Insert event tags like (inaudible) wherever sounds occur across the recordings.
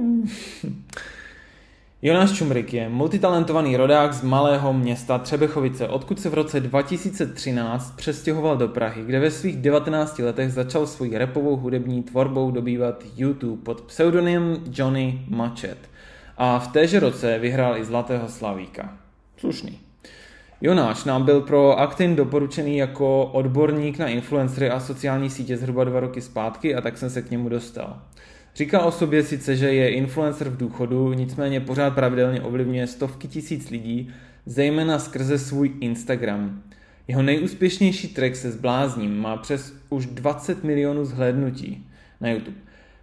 (laughs) Jonáš Čumrik je multitalentovaný rodák z malého města Třebechovice, odkud se v roce 2013 přestěhoval do Prahy, kde ve svých 19 letech začal svoji repovou hudební tvorbou dobývat YouTube pod pseudonymem Johnny Machet. A v téže roce vyhrál i Zlatého Slavíka. Slušný. Jonáš nám byl pro Actin doporučený jako odborník na influencery a sociální sítě zhruba dva roky zpátky a tak jsem se k němu dostal. Říká o sobě sice, že je influencer v důchodu, nicméně pořád pravidelně ovlivňuje stovky tisíc lidí, zejména skrze svůj Instagram. Jeho nejúspěšnější track se zblázním má přes už 20 milionů zhlédnutí na YouTube.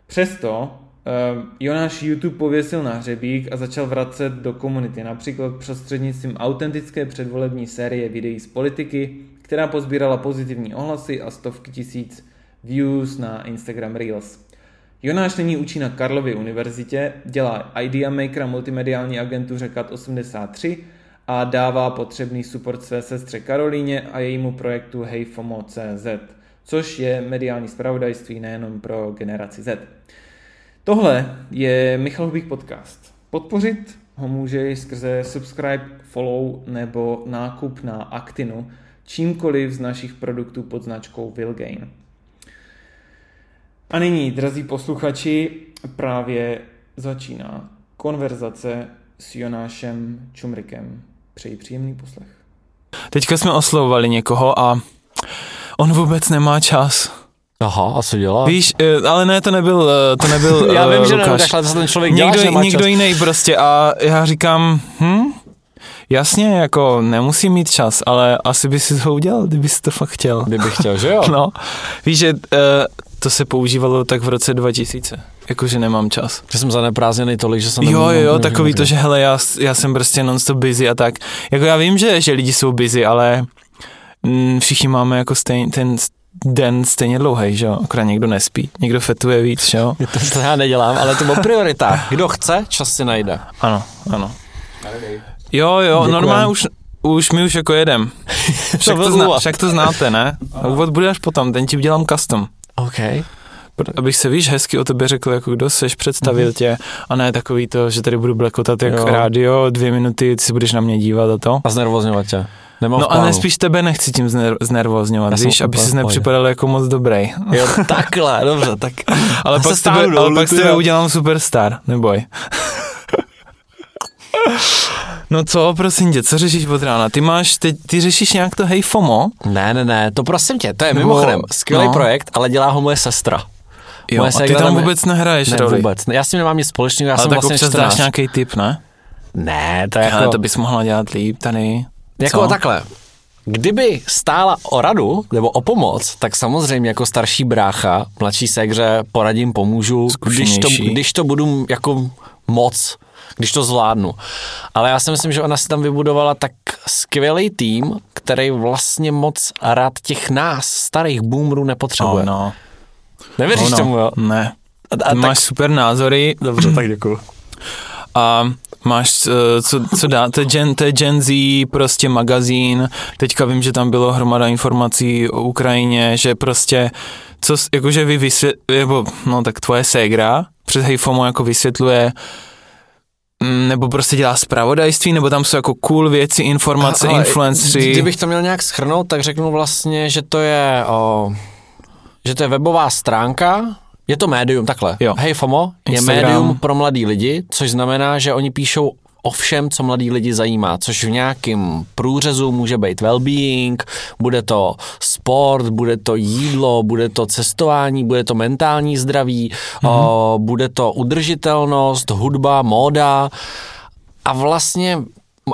Přesto uh, Jonáš YouTube pověsil na hřebík a začal vracet do komunity, například prostřednictvím autentické předvolební série videí z politiky, která pozbírala pozitivní ohlasy a stovky tisíc views na Instagram Reels. Jonáš nyní učí na Karlově univerzitě, dělá Idea Maker a multimediální agentuře CAT 83 a dává potřebný support své sestře Karolíně a jejímu projektu HeyFomo.cz, což je mediální spravodajství nejenom pro generaci Z. Tohle je Michal Hubík podcast. Podpořit ho může skrze subscribe, follow nebo nákup na Actinu, čímkoliv z našich produktů pod značkou Willgain. A nyní, drazí posluchači, právě začíná konverzace s Jonášem Čumrikem. Přeji příjemný poslech. Teďka jsme oslovovali někoho a on vůbec nemá čas. Aha, a co dělá? Víš, eh, ale ne, to nebyl, eh, to nebyl (laughs) Já vím, uh, že Lukáš. ne, takhle to ten člověk dělá, někdo, že nemá někdo čas. jiný prostě a já říkám, hm, jasně, jako nemusí mít čas, ale asi by si to udělal, kdyby si to fakt chtěl. Kdybych chtěl, že jo? (laughs) No, víš, že uh, to se používalo tak v roce 2000, jakože nemám čas. Že jsem zaneprázdněný tolik, že jsem... Jo, jo, jo, takový to, že hele, já, já jsem prostě non-stop busy a tak. Jako já vím, že, že lidi jsou busy, ale mm, všichni máme jako stejný, ten den stejně dlouhý, že jo, akorát někdo nespí, někdo fetuje víc, že jo. (laughs) To, to já nedělám, ale to o prioritách. Kdo chce, čas si najde. Ano, ano. Jo, jo, Děkujem. normálně už, už my už jako jedem. (laughs) Však to, byl zna, však to znáte, ne? Úvod bude až potom, ten ti udělám custom. OK. Abych se, víš, hezky o tobě řekl, jako kdo seš, představil tě a ne takový to, že tady budu blekotat jak Jo. rádio, dvě minuty, ty si budeš na mě dívat a to. A znervozňovat tě. Nemám No a plánu. nespíš tebe nechci tím zner- znervozňovat, Já víš, aby si nepřipadal jako moc dobrý. Jo, takhle, dobře, tak... (laughs) Ale pak tebe, ale pak ty tebe udělám superstar, neboj. (laughs) No co, prosím tě, co řešíš od rána? Ty máš, ty, ty řešíš nějak to hej FOMO? Ne, ne, ne, to prosím tě, to je mimochodem skvělý no. projekt, ale dělá ho moje sestra. Jo, Moje a ty tam vůbec nehraješ Ne, roli. vůbec. Já s tím nemám nic společného, já Ale jsem tak vlastně občas dáš nějaký tip, ne? Ne, to je Jako... Ale to bys mohla dělat líp tady. Jako Co? takhle. Kdyby stála o radu nebo o pomoc, tak samozřejmě jako starší brácha, mladší segře poradím, pomůžu, když to, když to budu jako moc, když to zvládnu. Ale já si myslím, že ona si tam vybudovala tak skvělý tým, který vlastně moc rád těch nás, starých boomerů, nepotřebuje. Oh, no. Nevěříš oh, no. tomu, jo? Ne. A, a tak, máš super názory dobře, tak děkuju. a máš, eh, co, co dá, to je, Gen, to je Gen Z, prostě magazín, teďka vím, že tam bylo hromada informací o Ukrajině, že prostě, co, jakože vy vysvět, nebo, no tak tvoje ségra přes Hejfomo jako vysvětluje, mm, nebo prostě dělá zpravodajství, nebo tam jsou jako cool věci, informace, Ale influenceri. Kdybych to měl nějak schrnout, tak řeknu vlastně, že to je, o, že to je webová stránka, je to médium, takhle. Jo. Hej FOMO je Instagram. médium pro mladý lidi, což znamená, že oni píšou o všem, co mladý lidi zajímá, což v nějakém průřezu může být well-being, bude to sport, bude to jídlo, bude to cestování, bude to mentální zdraví, Mhm. o, bude to udržitelnost, hudba, móda a vlastně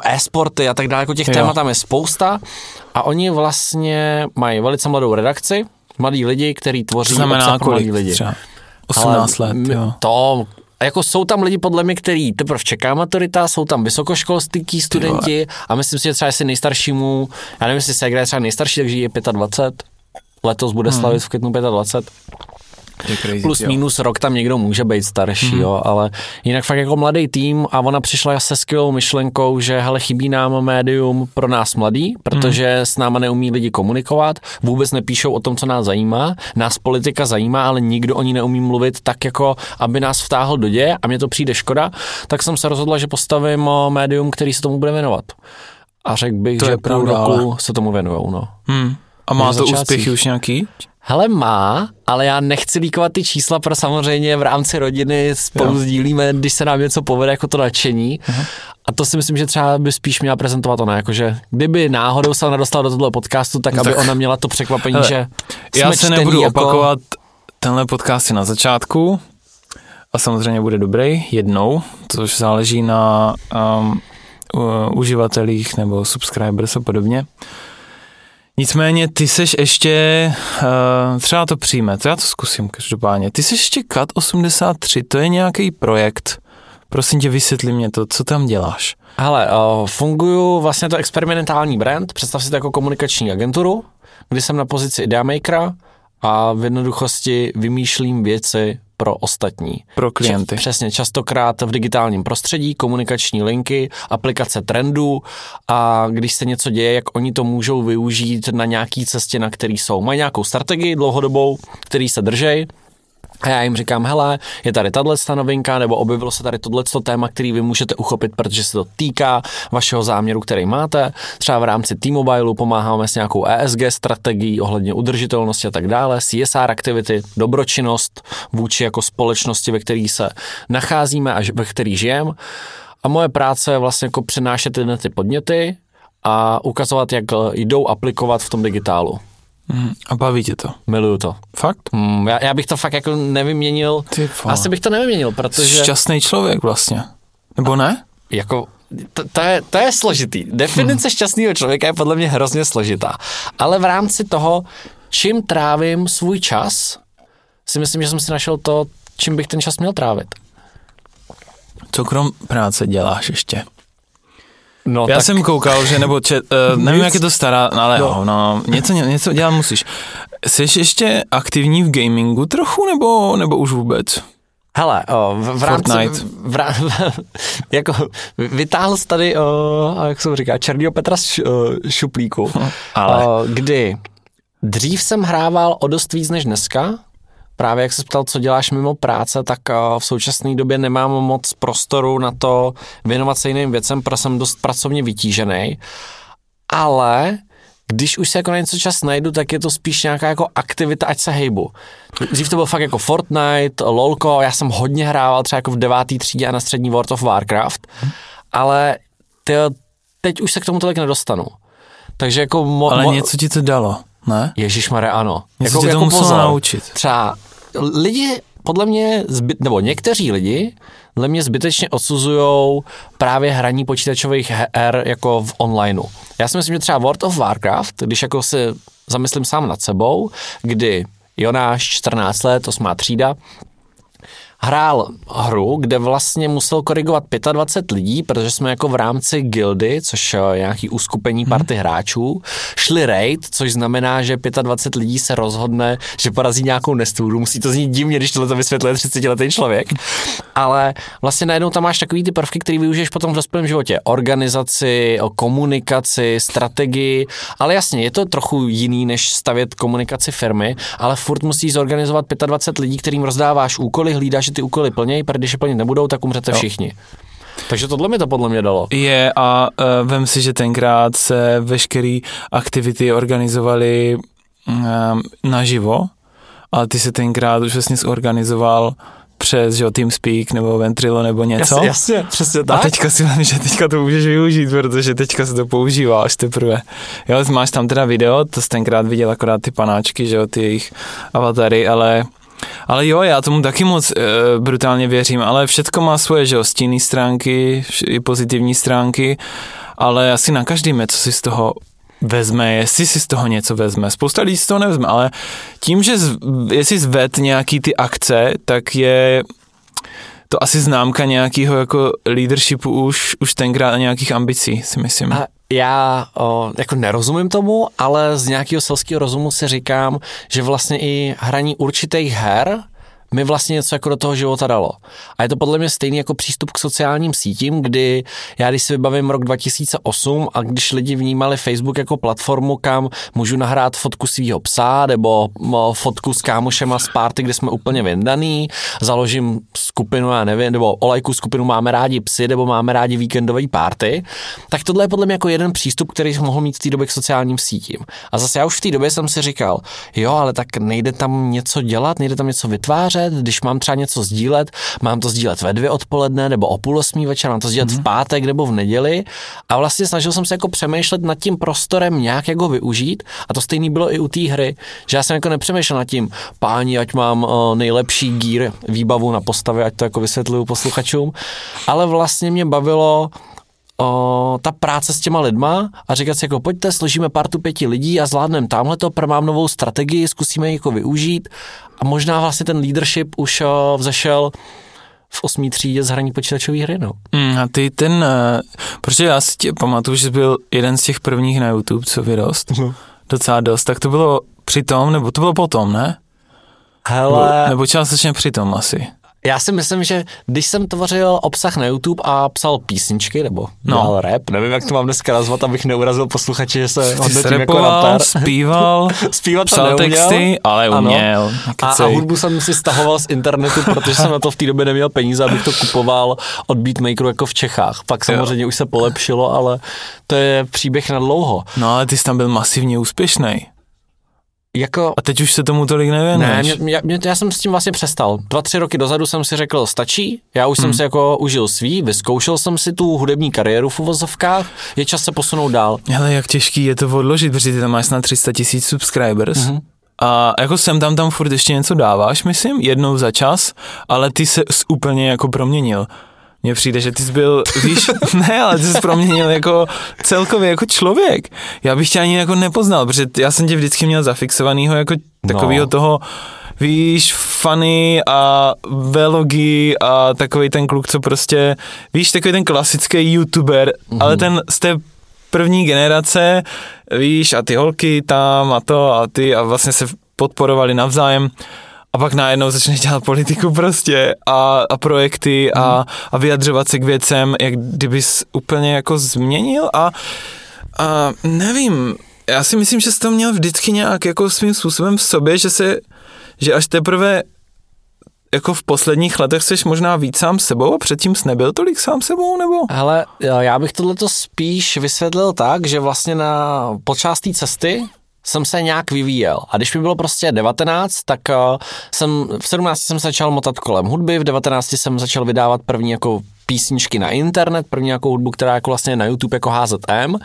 e-sporty a tak dále, jako těch Jo. témat tam je spousta a oni vlastně mají velice mladou redakci, mladí lidi, kteří tvoří to znamená mladý kolik? lidi. Třeba 18 Ale let, jo. To, jako jsou tam lidi podle mě, který teprve čeká maturita, jsou tam vysokoškolský studenti a myslím si, že třeba jestli nejstaršímu, já nevím, jestli Segra je třeba nejstarší, takže je 25, letos bude Hmm. slavit v květnu 25. crazy, Plus jo. minus rok tam někdo může být starší, Mhm. mm. jo, ale jinak fakt jako mladý tým a ona přišla se skvělou myšlenkou, že hele, chybí nám médium pro nás mladý, protože Mhm. s náma neumí lidi komunikovat, vůbec nepíšou o tom, co nás zajímá, nás politika zajímá, ale nikdo o ní neumí mluvit tak jako, aby nás vtáhl do děje a mně to přijde škoda, tak jsem se rozhodla, že postavím o, médium, který se tomu bude věnovat. A řekl bych, To že je půl pravda, roku ale- se tomu věnujou, no. Hmm. A má to úspěchy už nějaký? Hele, má, ale já nechci líkovat ty čísla, pro samozřejmě v rámci rodiny spolu Jo. sdílíme, když se nám něco povede jako to nadšení. A to si myslím, že třeba by spíš měla prezentovat ona, jakože kdyby náhodou se ona dostala do tohle podcastu, tak No aby tak- ona měla to překvapení, Hele, že Já se nebudu jako... opakovat tenhle podcast je na začátku a samozřejmě bude dobrý jednou, což záleží na um, uživatelích nebo subscribers a podobně. Nicméně ty seš ještě, uh, třeba to přijme, to já to zkusím každopádně. Ty seš ještě CAT 83, to je nějaký projekt. Prosím tě, vysvětli mě to, co tam děláš. Hele, uh, funguju vlastně to experimentální brand, představ si to jako komunikační agenturu, kdy jsem na pozici ideamakera a v jednoduchosti vymýšlím věci pro ostatní. Pro klienty. Přesně, častokrát v digitálním prostředí, komunikační linky, aplikace trendů a když se něco děje, jak oni to můžou využít na nějaký cestě, na který jsou. Mají nějakou strategii dlouhodobou, který se držej, a já jim říkám, hele, je tady tahle novinka, nebo objevilo se tady tohle téma, který vy můžete uchopit, protože se to týká vašeho záměru, který máte. Třeba v rámci T-Mobileu pomáháme s nějakou ESG strategií ohledně udržitelnosti a tak dále, CSR aktivity, dobročinnost vůči jako společnosti, ve které se nacházíme a ve který žijeme. A moje práce je vlastně jako přenášet tyhle ty podněty a ukazovat, jak jdou aplikovat v tom digitálu. Mhm. A baví tě to. Miluju to. Fakt? Hmm, já, já bych to fakt jako nevyměnil. Ty vole. Asi bych to nevyměnil, protože šťastný člověk vlastně. Nebo ne? jako to, to, je, to je složitý. Definice šťastného člověka je podle mě hrozně složitá. Ale v rámci toho, čím trávím svůj čas, si myslím, že jsem si našel to, čím bych ten čas měl trávit. Co krom práce děláš ještě? No, Já tak jsem koukal, že nebo čet, uh, nevím, Nic. jak je to stará, ale No. no. no, něco, něco dělat musíš. Jsi ještě aktivní v gamingu trochu, nebo, nebo už vůbec? Hele, o, v, v rámci, Fortnite. v, rá- (laughs) jako vytáhl jsi tady, o, jak se říká, černýho Petra z šuplíku, (laughs) Ale. o, kdy dřív jsem hrával o dost víc než dneska, právě jak se ptal, co děláš mimo práce, tak o, v současné době nemám moc prostoru na to věnovat se jiným věcem, protože jsem dost pracovně vytížený, ale když už se jako na něco čas najdu, tak je to spíš nějaká jako aktivita, ať se hejbu. Dřív to byl fakt jako Fortnite, LOLko, já jsem hodně hrával třeba jako v devátý třídě a na střední World of Warcraft, ale ty, teď už se k tomu tolik nedostanu. Takže jako... Mo, Ale mo, něco ti to dalo, ne? Ježišmarja, ano. Tě to muselo naučit. Třeba lidi, podle mě, zbyt, nebo někteří lidi, dle mě zbytečně odsuzují právě hraní počítačových her jako v onlineu. Já si myslím, že třeba World of Warcraft, když jako si zamyslím sám nad sebou, kdy Jonáš, 14 let, 8. třída, hrál hru, kde vlastně musel korigovat 25 lidí, protože jsme jako v rámci guildy, což je nějaký uskupení party hráčů, šli raid, což znamená, že 25 lidí se rozhodne, že porazí nějakou nestůru. Musí to znít divně, když tohle to vysvětluje 30 letý člověk. Ale vlastně najednou tam máš takový ty prvky, které využiješ potom v dospělém životě. Organizaci, komunikaci, strategii, ale jasně, je to trochu jiný, než stavět komunikaci firmy, ale furt musíš zorganizovat 25 lidí, kterým rozdáváš úkoly, hlídáš, ty úkoly plnějí, protože když je plnit nebudou, tak umřete Jo. všichni. Takže tohle mi to podle mě dalo. Je a uh, vem si, že tenkrát se veškeré aktivity organizovaly um, naživo, ale ty se tenkrát už vlastně zorganizoval přes že, TeamSpeak nebo Ventrilo nebo něco. Jasně, jasně, přesně A tak. teďka si myslím, že teďka to můžeš využít, protože teďka se to používá až teprve. Jo, máš tam teda video, to jsi tenkrát viděl akorát ty panáčky, že jo, ty jejich avatary, ale ale jo, já tomu taky moc e, brutálně věřím, ale všecko má svoje, že stinné stránky, i pozitivní stránky, ale asi na každým je, co si z toho vezme, jestli si z toho něco vezme. Spousta lidí z toho nevezme, ale tím, že z, jestli zved nějaký ty akce, tak je to asi známka nějakého jako leadershipu už, už tenkrát a nějakých ambicí, si myslím. A já o, jako nerozumím tomu, ale z nějakého selského rozumu si říkám, že vlastně i hraní určitých her mi vlastně něco jako do toho života dalo. A je to podle mě stejný jako přístup k sociálním sítím, kdy já když si vybavím rok 2008 a když lidi vnímali Facebook jako platformu, kam můžu nahrát fotku svého psa nebo fotku s kámošema z párty, kde jsme úplně vyndaný, založím skupinu, já nevím, nebo olejku skupinu máme rádi psy, nebo máme rádi víkendové párty, tak tohle je podle mě jako jeden přístup, který mohl mít v té době k sociálním sítím. A zase já už v té době jsem si říkal, jo, ale tak nejde tam něco dělat, nejde tam něco vytvářet, vytvářet, když mám třeba něco sdílet, mám to sdílet ve dvě odpoledne nebo o půl osmí večer, mám to sdílet mm-hmm. v mhm. pátek nebo v neděli a vlastně snažil jsem se jako přemýšlet nad tím prostorem nějak, jak ho využít a to stejný bylo i u té hry, že já jsem jako nepřemýšlel nad tím, páni, ať mám uh, nejlepší gear, výbavu na postavě, ať to jako vysvětluju posluchačům, ale vlastně mě bavilo o, ta práce s těma lidma a říkat si jako pojďte, složíme partu pěti lidí a zvládneme tamhle to, mám novou strategii, zkusíme ji jako využít a možná vlastně ten leadership už o, vzešel v osmý třídě z hraní počítačové hry, no. Mm, a ty ten, uh, protože já si tě pamatuju, že jsi byl jeden z těch prvních na YouTube, co vyrost, no. docela dost, tak to bylo přitom, nebo to bylo potom, ne? Hele... Nebo, nebo částečně přitom asi. Já si myslím, že když jsem tvořil obsah na YouTube a psal písničky, nebo no. dělal rap, nevím, jak to mám dneska nazvat, abych neurazil posluchače, že se hodnotím jako rapper. (laughs) zpíval, Zpívat psal neuměl, texty, ale uměl. A, a hudbu jsem si stahoval z internetu, protože jsem na to v té době neměl peníze, abych to kupoval od beatmakeru jako v Čechách. Pak samozřejmě jo. už se polepšilo, ale to je příběh na dlouho. No ale ty jsi tam byl masivně úspěšný. Jako, a teď už se tomu tolik nevěnuješ? Ne, mě, mě, mě, já jsem s tím vlastně přestal. Dva, tři roky dozadu jsem si řekl, stačí, já už hmm. jsem si jako užil svý, vyzkoušel jsem si tu hudební kariéru v uvozovkách, je čas se posunout dál. Ale jak těžký je to odložit, protože ty tam máš na 300 tisíc subscribers. Mm-hmm. A jako sem tam tam furt ještě něco dáváš, myslím, jednou za čas, ale ty se úplně jako proměnil. Mně přijde, že ty jsi byl, víš, (laughs) ne, ale ty jsi proměnil jako celkově jako člověk. Já bych tě ani jako nepoznal, protože já jsem tě vždycky měl zafixovanýho jako takového no. toho, víš, funny a vlogy a takový ten kluk, co prostě, víš, takový ten klasický youtuber, mm-hmm. ale ten z té první generace, víš, a ty holky tam a to a ty a vlastně se podporovali navzájem a pak najednou začneš dělat politiku prostě a, a projekty a, hmm. a vyjadřovat se k věcem, jak kdybys úplně jako změnil a, a nevím, já si myslím, že jsi to měl vždycky nějak jako svým způsobem v sobě, že se, že až teprve jako v posledních letech jsi možná víc sám sebou a předtím jsi nebyl tolik sám sebou, nebo? Hele, já bych tohleto spíš vysvětlil tak, že vlastně na počástí cesty jsem se nějak vyvíjel. A když mi bylo prostě 19, tak uh, jsem v 17 jsem začal motat kolem hudby, v 19 jsem začal vydávat první jako písničky na internet, první jako hudbu, která jako vlastně na YouTube jako HZM.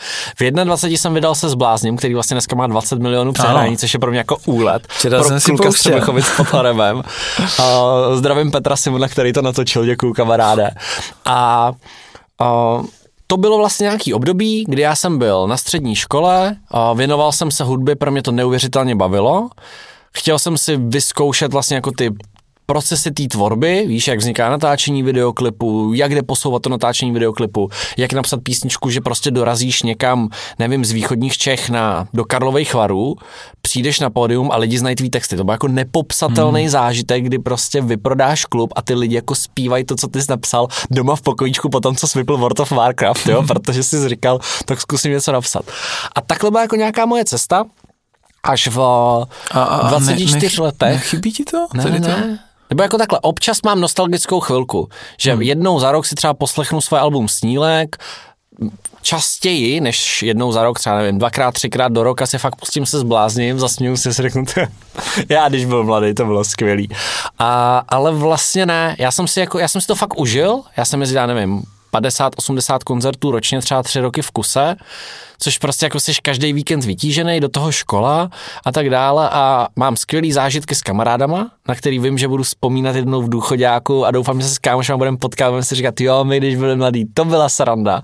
V 21 jsem vydal se s Blázním, který vlastně dneska má 20 milionů přehrání, což je pro mě jako úlet. Včera pro jsem si kluka s pod Harebem. (laughs) zdravím Petra Simona, který to natočil, děkuju kamaráde. A uh, to bylo vlastně nějaký období, kdy já jsem byl na střední škole, a věnoval jsem se hudbě, pro mě to neuvěřitelně bavilo. Chtěl jsem si vyzkoušet vlastně jako ty procesy té tvorby, víš, jak vzniká natáčení videoklipu, jak jde posouvat to natáčení videoklipu, jak napsat písničku, že prostě dorazíš někam, nevím, z východních Čech na, do Karlových varů, přijdeš na pódium a lidi znají tvý texty. To byl jako nepopsatelný hmm. zážitek, kdy prostě vyprodáš klub a ty lidi jako zpívají to, co ty jsi napsal doma v pokojíčku po tom, co jsi vypl World of Warcraft, jo, (laughs) protože jsi říkal, tak zkusím něco napsat. A takhle byla jako nějaká moje cesta, až v a, a, 24 ne, letech. Nechybí ti to? Ne, ne, ne. Nebo jako takhle, občas mám nostalgickou chvilku, že hmm. jednou za rok si třeba poslechnu své album Snílek, častěji než jednou za rok, třeba nevím, dvakrát, třikrát do roka si fakt pustím se zblázním, zasměju si, si řeknu, já když byl mladý, to bylo skvělý. A, ale vlastně ne, já jsem si jako, já jsem si to fakt užil, já jsem jezdil, já nevím, 50-80 koncertů ročně, třeba tři roky v kuse, což prostě jako jsi každý víkend vytížený, do toho škola a tak dále a mám skvělý zážitky s kamarádama, na který vím, že budu vzpomínat jednou v důchodáku a doufám, že se s kámošem budeme potkávat, budeme si říkat, jo, my když byli mladí, to byla sranda.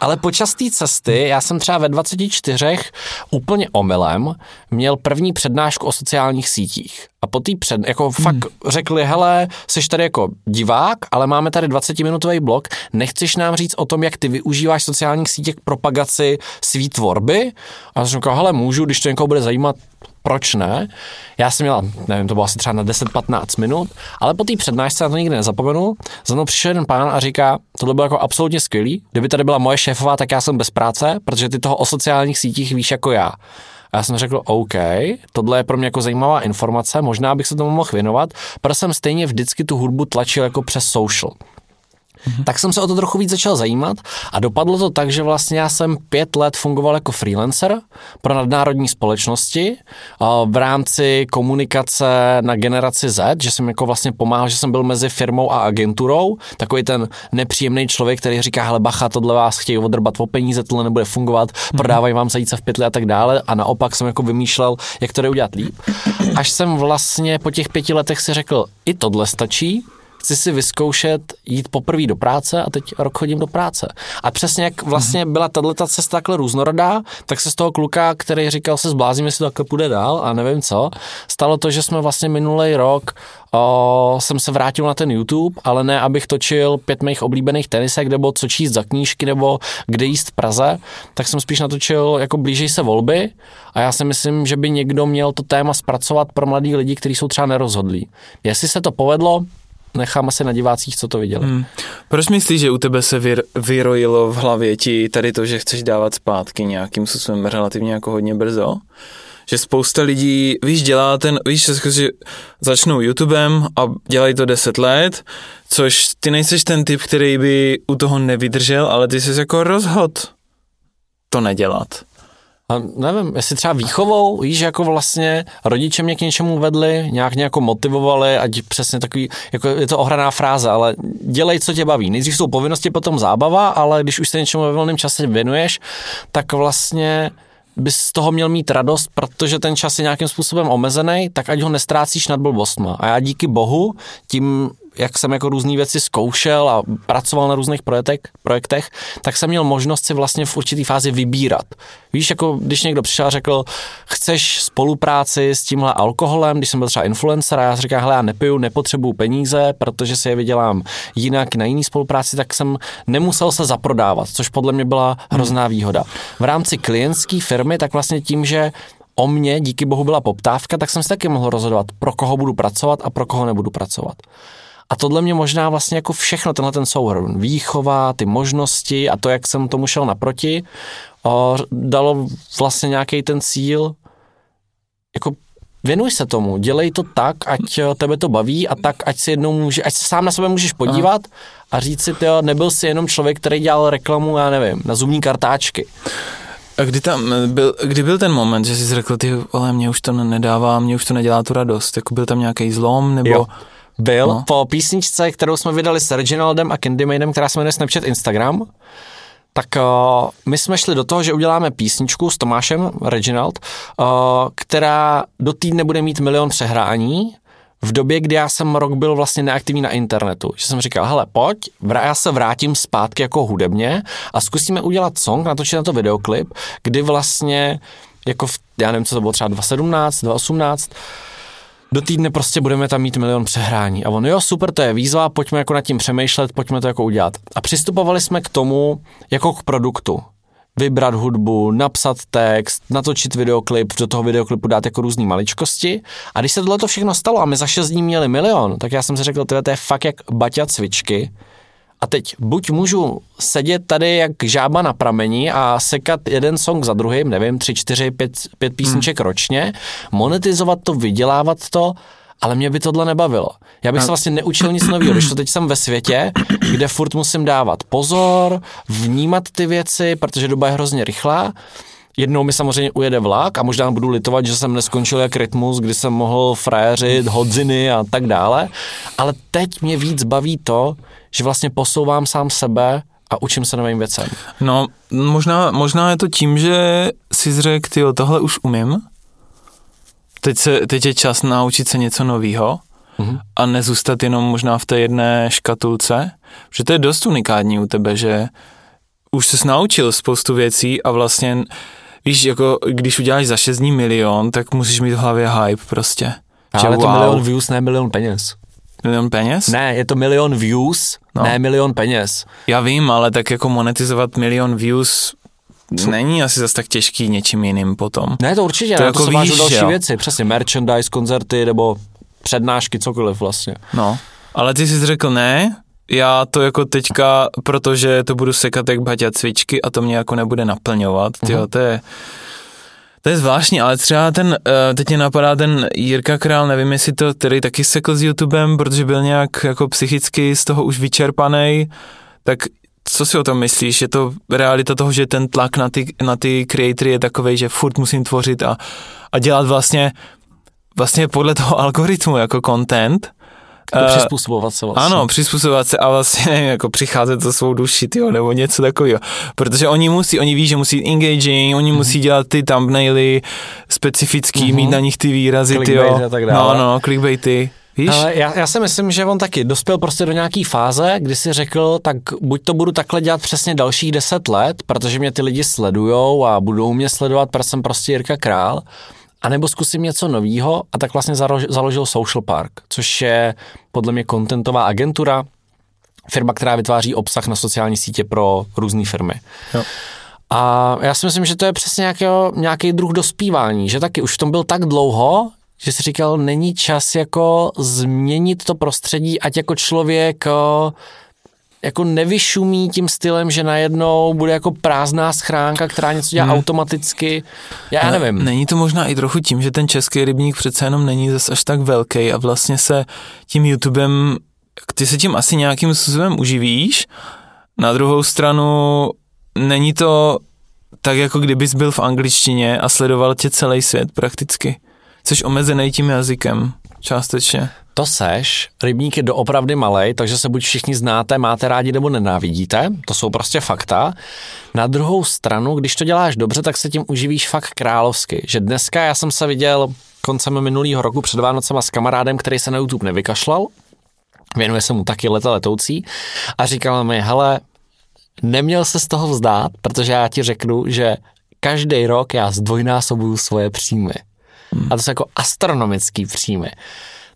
Ale počas té cesty, já jsem třeba ve 24 úplně omylem měl první přednášku o sociálních sítích. A po té před, jako fakt řekli, hele, jsi tady jako divák, ale máme tady 20-minutový blok, nechceš nám říct o tom, jak ty využíváš sociálních sítích k propagaci svý tvorby? A jsem říkal, hele, můžu, když to někoho bude zajímat, proč ne? Já jsem měla, nevím, to bylo asi třeba na 10-15 minut, ale po té přednášce na to nikdy nezapomenu. Za mnou přišel jeden pán a říká, tohle bylo jako absolutně skvělý. Kdyby tady byla moje šéfová, tak já jsem bez práce, protože ty toho o sociálních sítích víš jako já. A já jsem řekl, OK, tohle je pro mě jako zajímavá informace, možná bych se tomu mohl věnovat, protože jsem stejně vždycky tu hudbu tlačil jako přes social. Mm-hmm. Tak jsem se o to trochu víc začal zajímat a dopadlo to tak, že vlastně já jsem pět let fungoval jako freelancer pro nadnárodní společnosti v rámci komunikace na generaci Z, že jsem jako vlastně pomáhal, že jsem byl mezi firmou a agenturou, takový ten nepříjemný člověk, který říká, hele bacha, tohle vás chtějí odrbat o peníze, tohle nebude fungovat, mm-hmm. prodávají vám zajíce v pytli a tak dále a naopak jsem jako vymýšlel, jak to udělat líp. Až jsem vlastně po těch pěti letech si řekl, i tohle stačí, chci si vyzkoušet jít poprvé do práce a teď rok chodím do práce. A přesně jak vlastně byla tato cesta takhle různorodá, tak se z toho kluka, který říkal se zblázím, jestli to takhle půjde dál a nevím co, stalo to, že jsme vlastně minulý rok o, jsem se vrátil na ten YouTube, ale ne, abych točil pět mých oblíbených tenisek, nebo co číst za knížky, nebo kde jíst v Praze, tak jsem spíš natočil jako blížej se volby a já si myslím, že by někdo měl to téma zpracovat pro mladý lidi, kteří jsou třeba nerozhodlí. Jestli se to povedlo, nechám asi na divácích, co to viděli. Hmm. Proč myslíš, že u tebe se vyr, vyrojilo v hlavě ti tady to, že chceš dávat zpátky nějakým způsobem relativně jako hodně brzo? Že spousta lidí, víš, dělá ten, víš, že začnou YouTubem a dělají to 10 let, což ty nejseš ten typ, který by u toho nevydržel, ale ty jsi jako rozhod to nedělat. A nevím, jestli třeba výchovou, víš, jako vlastně rodiče mě k něčemu vedli, nějak nějak motivovali, ať přesně takový, jako je to ohraná fráze, ale dělej, co tě baví. Nejdřív jsou povinnosti, potom zábava, ale když už se něčemu ve volném čase věnuješ, tak vlastně bys z toho měl mít radost, protože ten čas je nějakým způsobem omezený, tak ať ho nestrácíš nad blbostma. A já díky bohu tím jak jsem jako různé věci zkoušel a pracoval na různých projektech, projektech, tak jsem měl možnost si vlastně v určitý fázi vybírat. Víš, jako když někdo přišel a řekl, chceš spolupráci s tímhle alkoholem, když jsem byl třeba influencer a já říkám, hele, já nepiju, nepotřebuju peníze, protože si je vydělám jinak na jiný spolupráci, tak jsem nemusel se zaprodávat, což podle mě byla hrozná výhoda. V rámci klientské firmy, tak vlastně tím, že o mě díky bohu byla poptávka, tak jsem si taky mohl rozhodovat, pro koho budu pracovat a pro koho nebudu pracovat. A tohle mě možná vlastně jako všechno, tenhle ten souhrn, výchova, ty možnosti a to, jak jsem tomu šel naproti, o, dalo vlastně nějaký ten cíl, jako věnuj se tomu, dělej to tak, ať tebe to baví a tak, ať si jednou může, ať se sám na sebe můžeš podívat a říct si, tyjo, nebyl jsi jenom člověk, který dělal reklamu, já nevím, na zubní kartáčky. A kdy tam byl, kdy byl ten moment, že jsi řekl, ty, ale mě už to nedává, mě už to nedělá tu radost, jako byl tam nějaký zlom, nebo... Jo byl no. po písničce, kterou jsme vydali s Reginaldem a Candymanem, která se jmenuje Snapchat Instagram. Tak uh, my jsme šli do toho, že uděláme písničku s Tomášem Reginald, uh, která do týdne bude mít milion přehrání, v době, kdy já jsem rok byl vlastně neaktivní na internetu. Že jsem říkal, hele, pojď, já se vrátím zpátky jako hudebně a zkusíme udělat song, natočit na to videoklip, kdy vlastně jako v, já nevím, co to bylo, třeba 2017, 2018, do týdne prostě budeme tam mít milion přehrání. A on, jo, super, to je výzva, pojďme jako nad tím přemýšlet, pojďme to jako udělat. A přistupovali jsme k tomu jako k produktu. Vybrat hudbu, napsat text, natočit videoklip, do toho videoklipu dát jako různé maličkosti. A když se tohle to všechno stalo a my za 6 dní měli milion, tak já jsem si řekl, to je fakt jak baťa cvičky a teď buď můžu sedět tady jak žába na pramení a sekat jeden song za druhým, nevím, tři, čtyři, pět, pět písniček hmm. ročně, monetizovat to, vydělávat to, ale mě by tohle nebavilo. Já bych se vlastně neučil nic nového, když to teď jsem ve světě, kde furt musím dávat pozor, vnímat ty věci, protože doba je hrozně rychlá. Jednou mi samozřejmě ujede vlak a možná budu litovat, že jsem neskončil jak rytmus, kdy jsem mohl frajeřit hodziny a tak dále. Ale teď mě víc baví to, že vlastně posouvám sám sebe a učím se novým věcem. No, možná, možná je to tím, že si řekl, ty tohle už umím, teď, se, teď je čas naučit se něco nového mm-hmm. a nezůstat jenom možná v té jedné škatulce, protože to je dost unikátní u tebe, že už jsi naučil spoustu věcí a vlastně, víš, jako když uděláš za 6 dní milion, tak musíš mít v hlavě hype prostě. Ale je to wow. milion views, ne milion peněz. Milion peněz? Ne, je to milion views, No. ne milion peněz. Já vím, ale tak jako monetizovat milion views není asi zas tak těžký něčím jiným potom. Ne, to určitě, To to, jako to se víš, další jo? věci, přesně merchandise, koncerty nebo přednášky, cokoliv vlastně. No, ale ty jsi řekl ne, já to jako teďka, protože to budu sekat jak Baťa cvičky a to mě jako nebude naplňovat, tyjo, Mhm. to je, to je zvláštní, ale třeba ten, eh, teď mě napadá ten Jirka Král, nevím jestli to který taky sekl s YouTubem, protože byl nějak jako psychicky z toho už vyčerpaný, tak co si o tom myslíš? Je to realita toho, že ten tlak na ty, na ty creatory je takový, že furt musím tvořit a, a dělat vlastně vlastně podle toho (laughs) algoritmu jako content, Jako Eh, přizpůsobovat se vlastně. ano, přizpůsobovat se a vlastně nevím, jako přicházet za svou duši, tyjo, nebo něco takového. Protože oni musí, oni ví, že musí engaging, oni musí dělat ty thumbnaily specifický, Mhm. mít na nich ty výrazy, tak dále. No, no, clickbaity. Víš? Ale já, já si myslím, že on taky dospěl prostě do nějaký fáze, kdy si řekl, tak buď to budu takhle dělat přesně dalších deset let, protože mě ty lidi sledujou a budou mě sledovat, protože jsem prostě Jirka Král, a nebo zkusím něco novýho a tak vlastně založ, založil Social Park, což je podle mě kontentová agentura, firma, která vytváří obsah na sociální sítě pro různé firmy. Jo. A já si myslím, že to je přesně nějakého, nějaký druh dospívání, že taky už v tom byl tak dlouho, že si říkal, není čas jako změnit to prostředí, ať jako člověk o, jako nevyšumí tím stylem, že najednou bude jako prázdná schránka, která něco dělá Hmm. automaticky. Já Ale nevím. Není to možná i trochu tím, že ten český rybník přece jenom není zas až tak velký a vlastně se tím YouTubem, ty se tím asi nějakým způsobem uživíš. Na druhou stranu není to tak, jako kdybys byl v angličtině a sledoval tě celý svět prakticky. Jsi omezený tím jazykem částečně. To seš, rybník je doopravdy malej, takže se buď všichni znáte, máte rádi nebo nenávidíte, to jsou prostě fakta. Na druhou stranu, když to děláš dobře, tak se tím uživíš fakt královsky. Že dneska já jsem se viděl koncem minulého roku před Vánocema s kamarádem, který se na YouTube nevykašlal, věnuje se mu taky leta letoucí a říkal mi, hele, neměl se z toho vzdát, protože já ti řeknu, že každý rok já zdvojnásobuju svoje příjmy. A to jsou jako astronomický příjmy.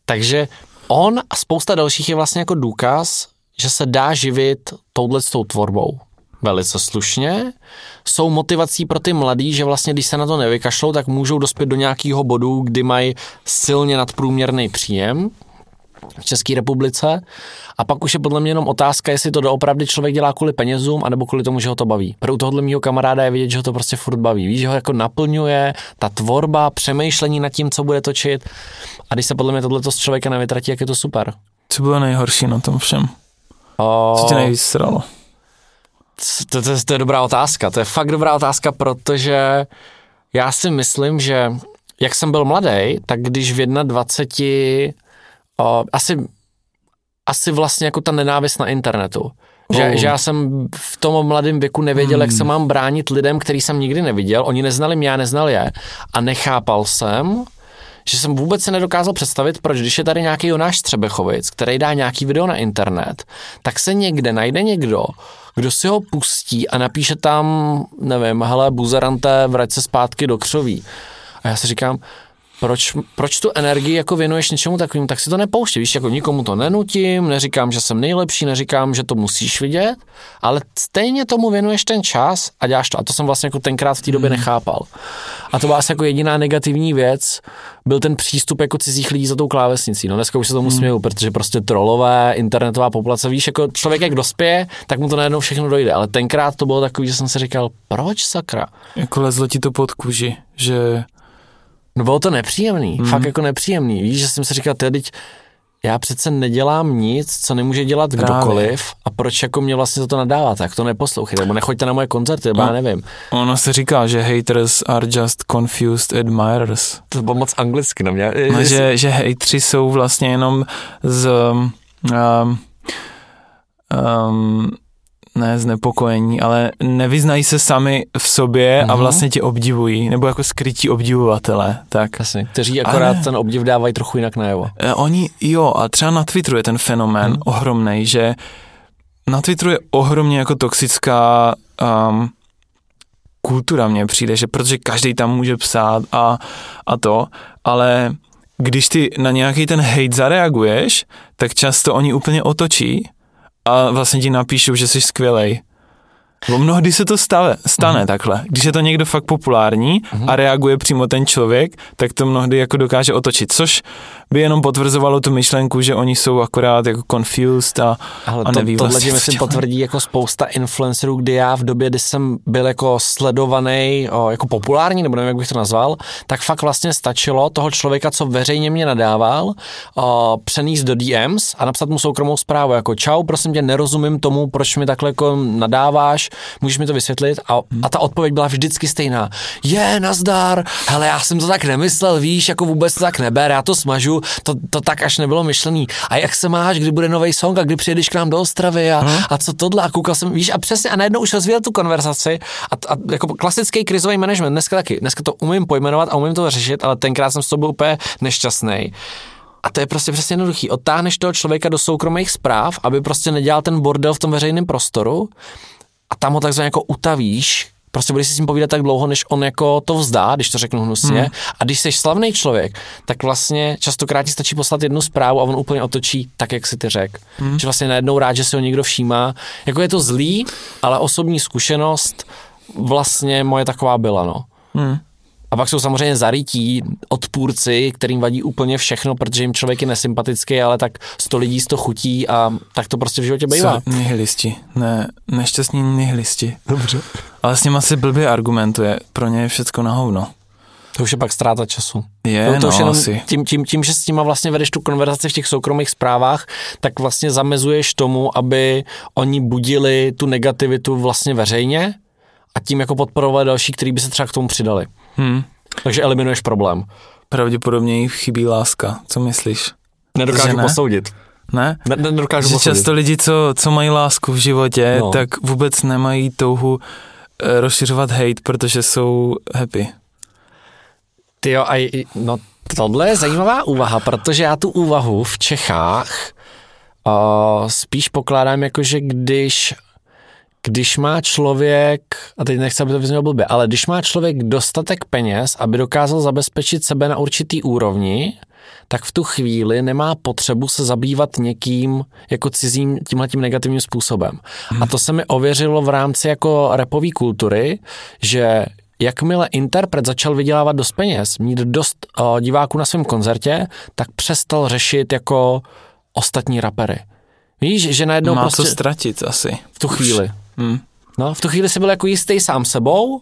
Takže on a spousta dalších je vlastně jako důkaz, že se dá živit touhle s tou tvorbou. Velice slušně. Jsou motivací pro ty mladý, že vlastně když se na to nevykašlou, tak můžou dospět do nějakého bodu, kdy mají silně nadprůměrný příjem v České republice. A pak už je podle mě jenom otázka, jestli to doopravdy člověk dělá kvůli penězům, anebo kvůli tomu, že ho to baví. Pro u tohohle mého kamaráda je vidět, že ho to prostě furt baví. Víš, že ho jako naplňuje ta tvorba, přemýšlení nad tím, co bude točit. A když se podle mě tohle z člověka nevytratí, jak je to super. Co bylo nejhorší na tom všem? O, Co tě nejvíc sralo? to, to, to je dobrá otázka. To je fakt dobrá otázka, protože já si myslím, že jak jsem byl mladý, tak když v 21 o, asi, asi vlastně jako ta nenávist na internetu. Že, Oh. že já jsem v tom mladém věku nevěděl, jak se mám bránit lidem, který jsem nikdy neviděl. Oni neznali mě, já neznal je. A nechápal jsem, že jsem vůbec se nedokázal představit, proč když je tady nějaký Jonáš Střebechovic, který dá nějaký video na internet, tak se někde najde někdo, kdo si ho pustí a napíše tam, nevím, hele, buzerante, vrať se zpátky do křoví. A já si říkám, proč, proč tu energii jako věnuješ něčemu takovým, tak si to nepouště. Víš, jako nikomu to nenutím, neříkám, že jsem nejlepší, neříkám, že to musíš vidět, ale stejně tomu věnuješ ten čas a děláš to. A to jsem vlastně jako tenkrát v té době nechápal. A to byla asi jako jediná negativní věc, byl ten přístup jako cizích lidí za tou klávesnicí. No dneska už se tomu směju, protože prostě trolové, internetová populace, víš, jako člověk jak dospěje, tak mu to najednou všechno dojde. Ale tenkrát to bylo takový, že jsem si říkal, proč sakra? Jako lezlo ti to pod kůži, že No bylo to nepříjemný, mm. fakt jako nepříjemný. Víš, že jsem si říkal, teď já přece nedělám nic, co nemůže dělat Právě. kdokoliv a proč jako mě vlastně za to nadává, tak to neposlouchejte, nebo nechoďte na moje koncerty, nebo já No. nevím. ono se říká, že haters are just confused admirers. To bylo moc anglicky na mě. No, že, že hejtři jsou vlastně jenom z um, um, ne znepokojení, ale nevyznají se sami v sobě a Mhm. vlastně tě obdivují, nebo jako skrytí obdivovatele, tak. Jasně, kteří akorát Ale- ten obdiv dávají trochu jinak najevo. E, Oni, jo, a třeba na Twitteru je ten fenomén Mhm. hmm. ohromný, že na Twitteru je ohromně jako toxická um, kultura mně přijde, že protože každý tam může psát a, a to, ale když ty na nějaký ten hate zareaguješ, tak často oni úplně otočí a vlastně ti napíšou, že jsi skvělej. Bo mnohdy se to stane, stane mm-hmm. takhle. Když je to někdo fakt populární mm-hmm. a reaguje přímo ten člověk, tak to mnohdy jako dokáže otočit, což by jenom potvrzovalo tu myšlenku, že oni jsou akorát jako confused a, Ale a neví to, vlastně, tohle co myslím potvrdí jako spousta influencerů, kdy já v době, kdy jsem byl jako sledovaný, jako populární, nebo nevím, jak bych to nazval, tak fakt vlastně stačilo toho člověka, co veřejně mě nadával, přenést do DMs a napsat mu soukromou zprávu, jako čau, prosím tě, nerozumím tomu, proč mi takhle jako nadáváš, můžeš mi to vysvětlit? A, a ta odpověď byla vždycky stejná. Je, nazdar, hele, já jsem to tak nemyslel, víš, jako vůbec to tak neber, já to smažu, to, to tak až nebylo myšlený. A jak se máš, kdy bude nový song a kdy přijedeš k nám do Ostravy a, a co tohle? A koukal jsem, víš, a přesně, a najednou už rozvíjel tu konverzaci a, a jako klasický krizový management, dneska taky, dneska to umím pojmenovat a umím to řešit, ale tenkrát jsem s tobou úplně nešťastný. A to je prostě přesně jednoduchý. Odtáhneš toho člověka do soukromých zpráv, aby prostě nedělal ten bordel v tom veřejném prostoru a tam ho takzvaně jako utavíš, prostě budeš si s ním povídat tak dlouho, než on jako to vzdá, když to řeknu hnusně. Hmm. A když jsi slavný člověk, tak vlastně častokrát ti stačí poslat jednu zprávu a on úplně otočí tak, jak si ty řek. Hmm. Že vlastně najednou rád, že si ho někdo všímá. Jako je to zlý, ale osobní zkušenost vlastně moje taková byla, no. Hmm. A pak jsou samozřejmě zarytí odpůrci, kterým vadí úplně všechno, protože jim člověk je nesympatický, ale tak sto lidí sto chutí a tak to prostě v životě bývá. Co? Nihilisti. Ne, nešťastní nihilisti. Dobře. Ale s nima se blbě argumentuje. Pro ně je všecko na hovno. To už je pak ztráta času. Je, to, to už no, jenom asi. tím, tím, tím, že s nima vlastně vedeš tu konverzaci v těch soukromých zprávách, tak vlastně zamezuješ tomu, aby oni budili tu negativitu vlastně veřejně a tím jako podporovali další, kteří by se třeba k tomu přidali. Hmm. Takže eliminuješ problém. Pravděpodobně jí chybí láska. Co myslíš? Nedokážu Že ne? posoudit. Ne? Ne, ne- nedokážu Že posoudit. často lidi, co, co mají lásku v životě, No. tak vůbec nemají touhu eh, rozšiřovat hate, protože jsou happy. Ty jo, a i- no tohle je zajímavá úvaha, protože já tu úvahu v Čechách uh, spíš pokládám jako, že když když má člověk, a teď nechci, aby to vyznělo blbě, ale když má člověk dostatek peněz, aby dokázal zabezpečit sebe na určitý úrovni, tak v tu chvíli nemá potřebu se zabývat někým jako cizím tímhletím negativním způsobem. A to se mi ověřilo v rámci jako repové kultury, že jakmile interpret začal vydělávat dost peněz, mít dost o, diváků na svém koncertě, tak přestal řešit jako ostatní rapery. Víš, že najednou Má prostě co ztratit asi. v tu chvíli. Hmm. No, v tu chvíli si byl jako jistý sám sebou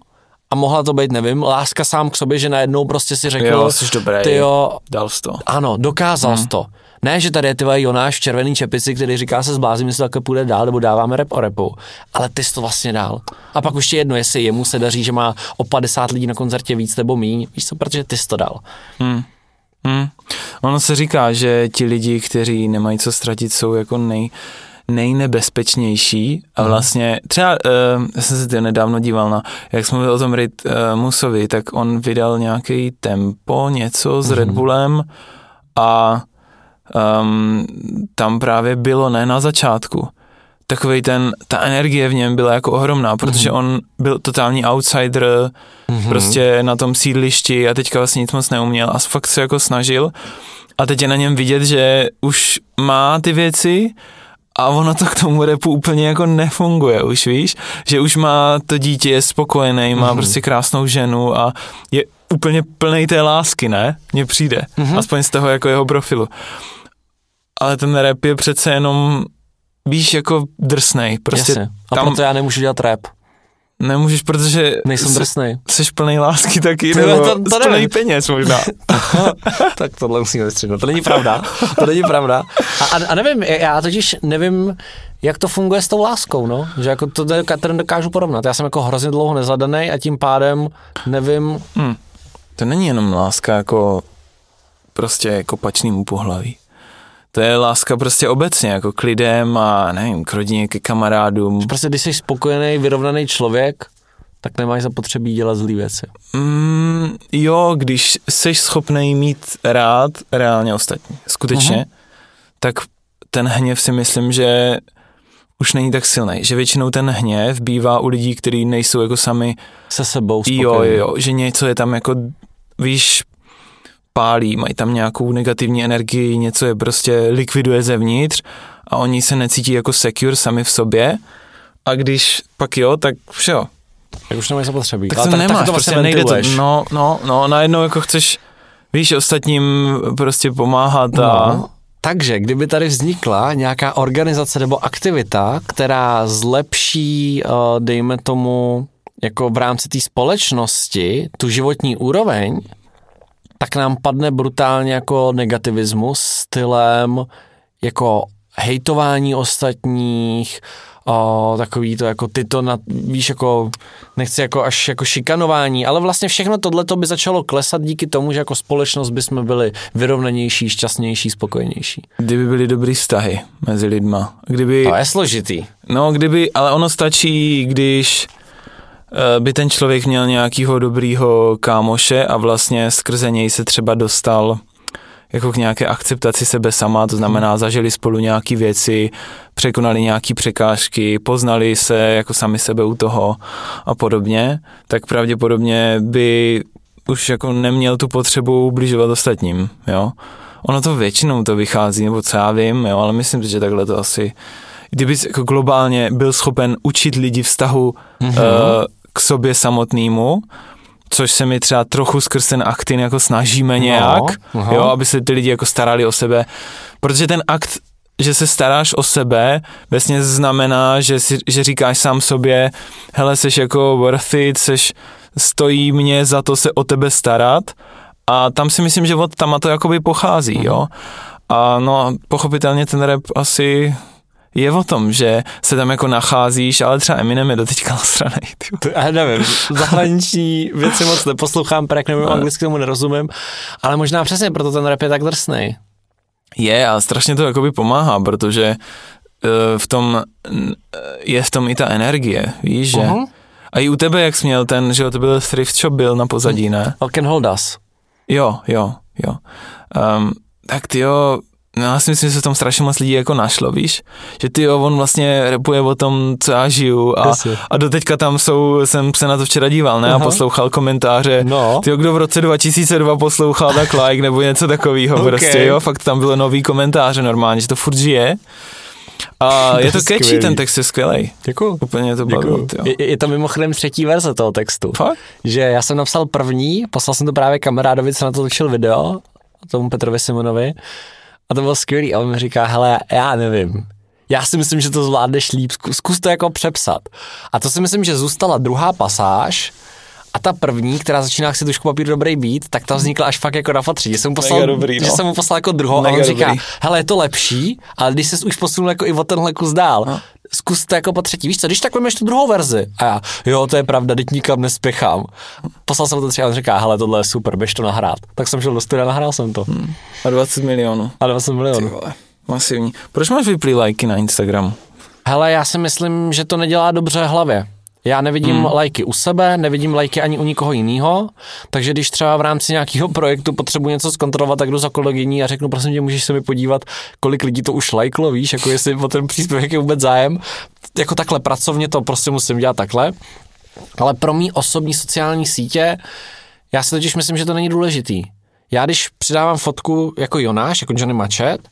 a mohla to být, nevím, láska sám k sobě, že najednou prostě si řekl, Jo, jsi dobrý. ty jo, Dal jsi to. ano, dokázal hmm. jsi to. Ne, že tady je ty Jonáš v červený čepici, který říká se zblázím, jestli takhle půjde dál, nebo dáváme rep o repu. Ale ty jsi to vlastně dál. A pak už je jedno, jestli jemu se daří, že má o 50 lidí na koncertě víc nebo míň. Víš co, protože ty jsi to dal. Hmm. Hmm. Ono se říká, že ti lidi, kteří nemají co ztratit, jsou jako nej, nejnebezpečnější a vlastně třeba, uh, já jsem se to nedávno díval na, jak jsme mluvili o tom Red uh, Musovi, tak on vydal nějaký tempo, něco s Red Bullem a um, tam právě bylo ne na začátku. Takový ten, ta energie v něm byla jako ohromná, protože on byl totální outsider, prostě na tom sídlišti a teďka vlastně nic moc neuměl a fakt se jako snažil. A teď je na něm vidět, že už má ty věci a ono to k tomu repu úplně jako nefunguje, už víš, že už má to dítě, je spokojený, má prostě krásnou ženu a je úplně plný té lásky, ne? Mně přijde, aspoň z toho jako jeho profilu. Ale ten rap je přece jenom, víš, jako drsnej, prostě Jasně. A tam proto já nemůžu dělat rap. Nemůžeš, protože Nejsem drsnej. Jsi plný lásky taky, To- nebo to- to plný peněz možná. (laughs) tak tohle musíme vystřihnout. To není pravda. To není pravda. A, a, a nevím, já totiž nevím, jak to funguje s tou láskou, no. Že jako to, to dokážu porovnat. Já jsem jako hrozně dlouho nezadaný a tím pádem nevím, Hm. To není jenom láska jako prostě k opačnému pohlaví. To je láska prostě obecně, jako k lidem a nevím, k rodině, ke kamarádům. prostě když jsi spokojený, vyrovnaný člověk, tak nemáš zapotřebí dělat zlý věci. Mm, jo, když jsi schopný mít rád reálně ostatní, skutečně, Mhm. tak ten hněv si myslím, že už není tak silný. Že většinou ten hněv bývá u lidí, kteří nejsou jako sami Se sebou spokojený. Jo, jo, jo, že něco je tam jako, víš, pálí, mají tam nějakou negativní energii, něco je prostě likviduje zevnitř a oni se necítí jako secure sami v sobě. A když pak jo, tak jo, Tak už nemají zapotřebí. tak Ale to nemáš, to prostě vlastně nejde to, no, no, no, najednou jako chceš, víš, ostatním prostě pomáhat a No, takže kdyby tady vznikla nějaká organizace nebo aktivita, která zlepší, eh, dejme tomu, jako v rámci té společnosti tu životní úroveň, tak nám padne brutálně jako negativismus stylem jako hejtování ostatních, o, takový to jako ty to, na, víš, jako nechci jako až jako šikanování, ale vlastně všechno tohle by začalo klesat díky tomu, že jako společnost bychom byli vyrovnanější, šťastnější, spokojenější. kdyby byly dobrý vztahy mezi lidma. Kdyby, To je složitý. no, kdyby, ale ono stačí, když by ten člověk měl nějakýho dobrýho kámoše a vlastně skrze něj se třeba dostal jako k nějaké akceptaci sebe sama, to znamená zažili spolu nějaké věci, překonali nějaké překážky, poznali se jako sami sebe u toho a podobně, tak pravděpodobně by už jako neměl tu potřebu ubližovat ostatním, jo. Ono to většinou to vychází, nebo co já vím, jo, ale myslím si, že takhle to asi, kdyby jako globálně byl schopen učit lidi vztahu mm-hmm. uh, k sobě samotnému, což se mi třeba trochu skrz ten aktin jako snažíme nějak, aha. jo, aby se ty lidi jako starali o sebe, protože ten akt že se staráš o sebe, vlastně znamená, že, si, že říkáš sám sobě, hele, seš jako worth it, seš, stojí mě za to se o tebe starat a tam si myslím, že od tam to jakoby pochází, jo. A no, pochopitelně ten rap asi je o tom, že se tam jako nacházíš, ale třeba Eminem je doteďka nasranej. Já nevím, zahraniční věci moc neposlouchám, prek nevím, anglicky tomu nerozumím, ale možná přesně proto ten rap je tak drsnej. Je a strašně to jakoby pomáhá, protože eh, v tom eh, je v tom i ta energie, víš, že? Mhm. A i u tebe, jak jsi měl ten, že to byl thrift shop, byl na pozadí, ne? All can hold us. Jo, jo, jo. Um, tak ty jo, no já si myslím, že se v tom strašně moc lidí jako našlo, víš? Že ty jo, on vlastně repuje o tom, co já žiju a, Jasně. a doteďka tam jsou, jsem se na to včera díval, ne? A Aha. poslouchal komentáře. No. Ty jo, kdo v roce 2002 poslouchal, tak like nebo něco takového (laughs) Ok. prostě, jo? Fakt tam bylo nový komentáře normálně, že to furt žije. A (laughs) je to je catchy, skvělý. ten text je skvělej. Děkuju. Úplně to bavilo. Je, je to mimochodem třetí verze toho textu. Fakt? Že já jsem napsal první, poslal jsem to právě kamarádovi, co na to točil video, tomu Petrovi Simonovi. A to bylo skvělý. A on mi říká, hele, já nevím. Já si myslím, že to zvládneš líp, zkus, to jako přepsat. A to si myslím, že zůstala druhá pasáž, a ta první, která začíná si tušku papír dobrý být, tak ta vznikla až fakt jako na fatří. Že jsem mu poslal, Mega dobrý, no. že jsem mu poslal jako druhou a Mega on říká, dobrý. hele, je to lepší, ale když jsi už posunul jako i o tenhle kus dál, No. Zkus to jako po třetí. Víš co, když tak vemeš tu druhou verzi. A já, jo, to je pravda, teď nikam nespěchám. Poslal jsem to třeba a on říká, hele, tohle je super, běž to nahrát. Tak jsem šel do studia, nahrál jsem to. Hmm. A 20 milionů. A 20 Ty milionů. vole, masivní. Proč máš vyplý lajky na Instagramu? Hele, já si myslím, že to nedělá dobře hlavě. Já nevidím hmm. lajky u sebe, nevidím lajky ani u nikoho jiného, takže když třeba v rámci nějakého projektu potřebuji něco zkontrolovat, tak jdu za kolegyní a řeknu, prosím tě, můžeš se mi podívat, kolik lidí to už lajklo, víš, jako jestli o ten příspěvek je vůbec zájem. Jako takhle pracovně to prostě musím dělat takhle. Ale pro mý osobní sociální sítě, já si totiž myslím, že to není důležitý. Já když přidávám fotku jako Jonáš, jako Johnny Machet,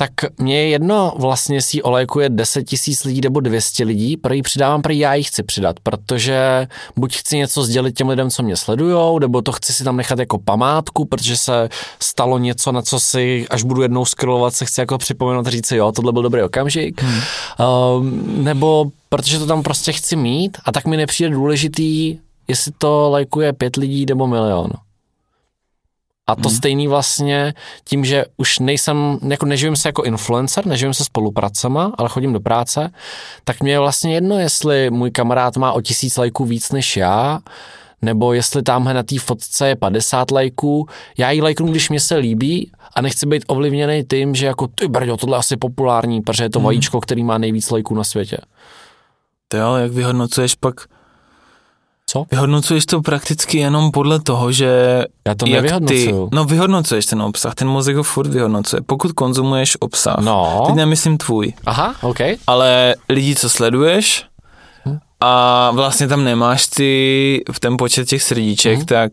tak mě je jedno vlastně, ji olejkuje 10 tisíc lidí nebo 200 lidí, pro ji přidávám, pro já ji chci přidat, protože buď chci něco sdělit těm lidem, co mě sledujou, nebo to chci si tam nechat jako památku, protože se stalo něco, na co si, až budu jednou scrollovat, se chci jako připomenout a říct si, jo, tohle byl dobrý okamžik, hmm. um, nebo protože to tam prostě chci mít a tak mi nepřijde důležitý, jestli to lajkuje pět lidí nebo milion. A to hmm. stejný vlastně tím, že už nejsem, jako neživím se jako influencer, neživím se spolupracema, ale chodím do práce, tak mě je vlastně jedno, jestli můj kamarád má o tisíc lajků víc než já, nebo jestli tamhle na té fotce je 50 lajků, já ji lajknu, když mě se líbí a nechci být ovlivněný tím, že jako ty brďo, tohle je asi populární, protože je to hmm. vajíčko, který má nejvíc lajků na světě. To jo, ale jak vyhodnocuješ pak? Co? Vyhodnocuješ to prakticky jenom podle toho, že... Já to jak nevyhodnocuju. Ty, no vyhodnocuješ ten obsah, ten mozek ho furt vyhodnocuje. Pokud konzumuješ obsah, No. teď nemyslím tvůj, Aha, OK. ale lidi, co sleduješ Hm. a vlastně tam nemáš ty v ten počet těch srdíček, Hm. tak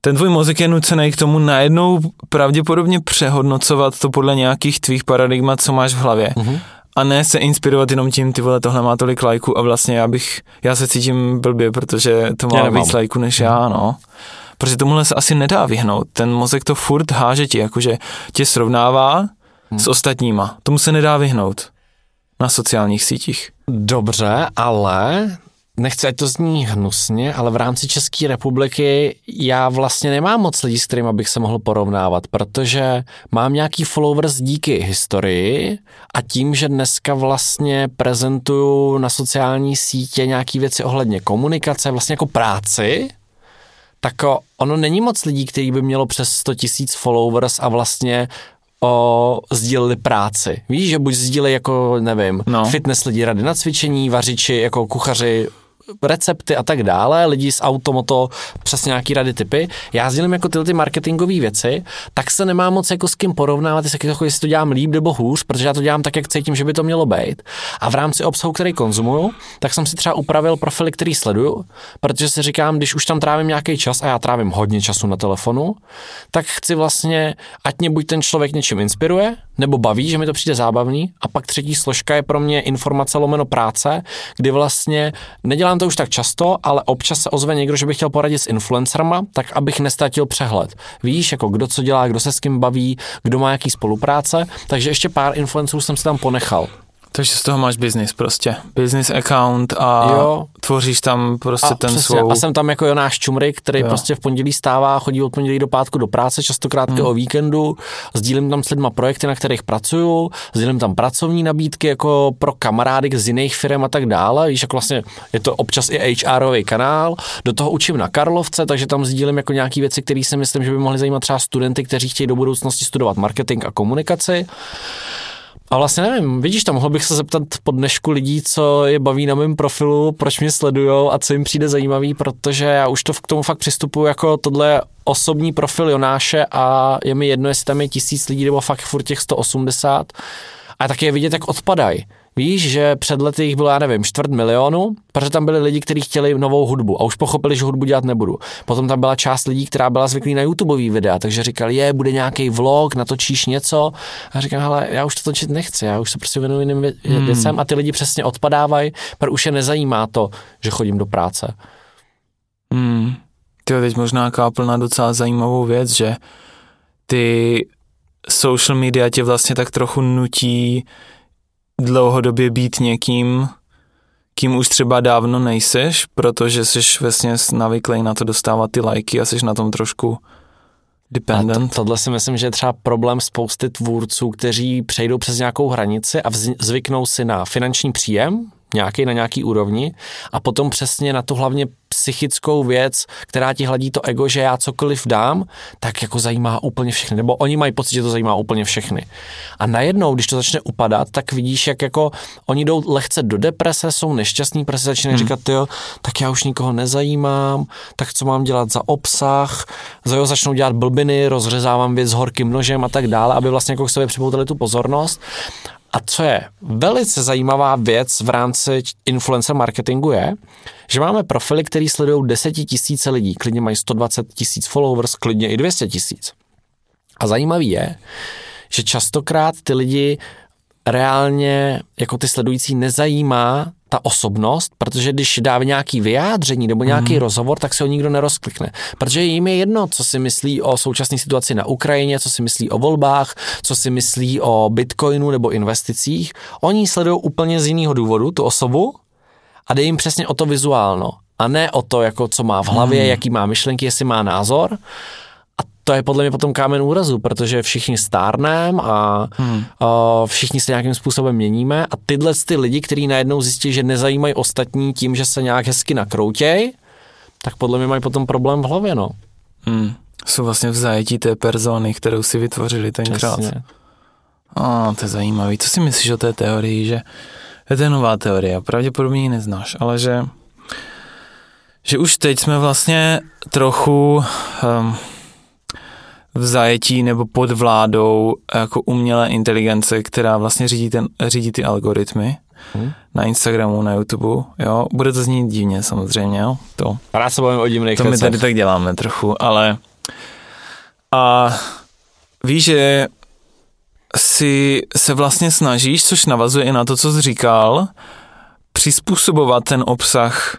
ten tvůj mozek je nucený k tomu najednou pravděpodobně přehodnocovat to podle nějakých tvých paradigmat, co máš v hlavě. Mm-hmm. A ne se inspirovat jenom tím, ty vole, tohle má tolik lajků a vlastně já bych, já se cítím blbě, protože to má víc lajků než já, no. Protože tomuhle se asi nedá vyhnout. Ten mozek to furt háže ti, jakože tě srovnává hmm. s ostatníma. Tomu se nedá vyhnout na sociálních sítích. Dobře, ale nechci, ať to zní hnusně, ale v rámci České republiky já vlastně nemám moc lidí, s kterými bych se mohl porovnávat, protože mám nějaký followers díky historii a tím, že dneska vlastně prezentuju na sociální sítě nějaké věci ohledně komunikace, vlastně jako práci, tak ono není moc lidí, který by mělo přes 100 tisíc followers a vlastně o, sdíleli práci. Víš, že buď sdíleli jako, nevím, no. fitness lidi, rady na cvičení, vařiči, jako kuchaři, recepty a tak dále, lidi z automoto, přes nějaký rady typy. Já sdělím jako tyhle ty marketingové věci, tak se nemá moc jako s kým porovnávat, jestli, jako, jestli to dělám líp nebo hůř, protože já to dělám tak, jak cítím, že by to mělo být. A v rámci obsahu, který konzumuju, tak jsem si třeba upravil profily, který sleduju, protože si říkám, když už tam trávím nějaký čas a já trávím hodně času na telefonu, tak chci vlastně, ať mě buď ten člověk něčím inspiruje, nebo baví, že mi to přijde zábavný. A pak třetí složka je pro mě informace lomeno práce, kdy vlastně nedělám to už tak často, ale občas se ozve někdo, že by chtěl poradit s influencerma, tak abych nestratil přehled. Víš, jako kdo co dělá, kdo se s kým baví, kdo má jaký spolupráce, takže ještě pár influencerů jsem si tam ponechal. Takže z toho máš business prostě. Business account a jo. tvoříš tam prostě a ten přesně. svou... A jsem tam jako Jonáš Čumrik, který jo. prostě v pondělí stává, chodí od pondělí do pátku do práce, častokrát hmm. o víkendu, sdílím tam s lidma projekty, na kterých pracuju, sdílím tam pracovní nabídky jako pro kamarády z jiných firm a tak dále. Víš, jako vlastně je to občas i HRový kanál. Do toho učím na Karlovce, takže tam sdílím jako nějaké věci, které si myslím, že by mohly zajímat třeba studenty, kteří chtějí do budoucnosti studovat marketing a komunikaci. A vlastně nevím, vidíš, tam mohl bych se zeptat po dnešku lidí, co je baví na mém profilu, proč mě sledujou a co jim přijde zajímavý, protože já už to k tomu fakt přistupuji jako tohle osobní profil Jonáše a je mi jedno, jestli tam je tisíc lidí nebo fakt furt těch 180 a tak je vidět, jak odpadají. Víš, že před lety jich bylo, já nevím, čtvrt milionu, protože tam byli lidi, kteří chtěli novou hudbu a už pochopili, že hudbu dělat nebudu. Potom tam byla část lidí, která byla zvyklý na YouTubeový videa, takže říkali, je, bude nějaký vlog, natočíš něco. A říkám, hele, já už to točit nechci, já už se prostě věnuju jiným hmm. věcem a ty lidi přesně odpadávají, protože už je nezajímá to, že chodím do práce. Hmm. Ty teď možná kápl na docela zajímavou věc, že ty social media tě vlastně tak trochu nutí dlouhodobě být někým, kým už třeba dávno nejseš, protože jsi vlastně navyklý na to dostávat ty lajky a jsi na tom trošku dependent. to, tohle si myslím, že je třeba problém spousty tvůrců, kteří přejdou přes nějakou hranici a vz, zvyknou si na finanční příjem, nějaký na nějaký úrovni a potom přesně na tu hlavně psychickou věc, která ti hladí to ego, že já cokoliv dám, tak jako zajímá úplně všechny. Nebo oni mají pocit, že to zajímá úplně všechny. A najednou, když to začne upadat, tak vidíš, jak jako oni jdou lehce do deprese, jsou nešťastní, protože začínají hmm. říkat, jo, tak já už nikoho nezajímám, tak co mám dělat za obsah, za jo, začnou dělat blbiny, rozřezávám věc s horkým nožem a tak dále, aby vlastně jako k sobě připoutali tu pozornost. A co je velice zajímavá věc v rámci influencer marketingu je, že máme profily, které sledují desetitisíce lidí, klidně mají 120 tisíc followers, klidně i 200 tisíc. A zajímavý je, že častokrát ty lidi reálně jako ty sledující nezajímá ta osobnost, protože když dá nějaký vyjádření nebo nějaký mm. rozhovor, tak se ho nikdo nerozklikne. Protože jim je jedno, co si myslí o současné situaci na Ukrajině, co si myslí o volbách, co si myslí o bitcoinu nebo investicích. Oni sledují úplně z jiného důvodu tu osobu a jde jim přesně o to vizuálno. A ne o to, jako co má v hlavě, mm. jaký má myšlenky, jestli má názor to je podle mě potom kámen úrazu, protože všichni stárneme a, hmm. a všichni se nějakým způsobem měníme a tyhle ty lidi, kteří najednou zjistí, že nezajímají ostatní tím, že se nějak hezky nakroutěj, tak podle mě mají potom problém v hlavě, no. Hmm. Jsou vlastně v zajetí té persony, kterou si vytvořili tenkrát. A to je zajímavý. Co si myslíš o té teorii, že je to nová teorie, pravděpodobně ji neznáš, ale že že už teď jsme vlastně trochu um, v zajetí nebo pod vládou jako umělé inteligence, která vlastně řídí, ten, řídí ty algoritmy hmm. na Instagramu, na YouTube, jo. Bude to znít divně samozřejmě, jo. To, Rád se bavím o divných To my tady tak děláme trochu, ale A víš, že si se vlastně snažíš, což navazuje i na to, co jsi říkal, přizpůsobovat ten obsah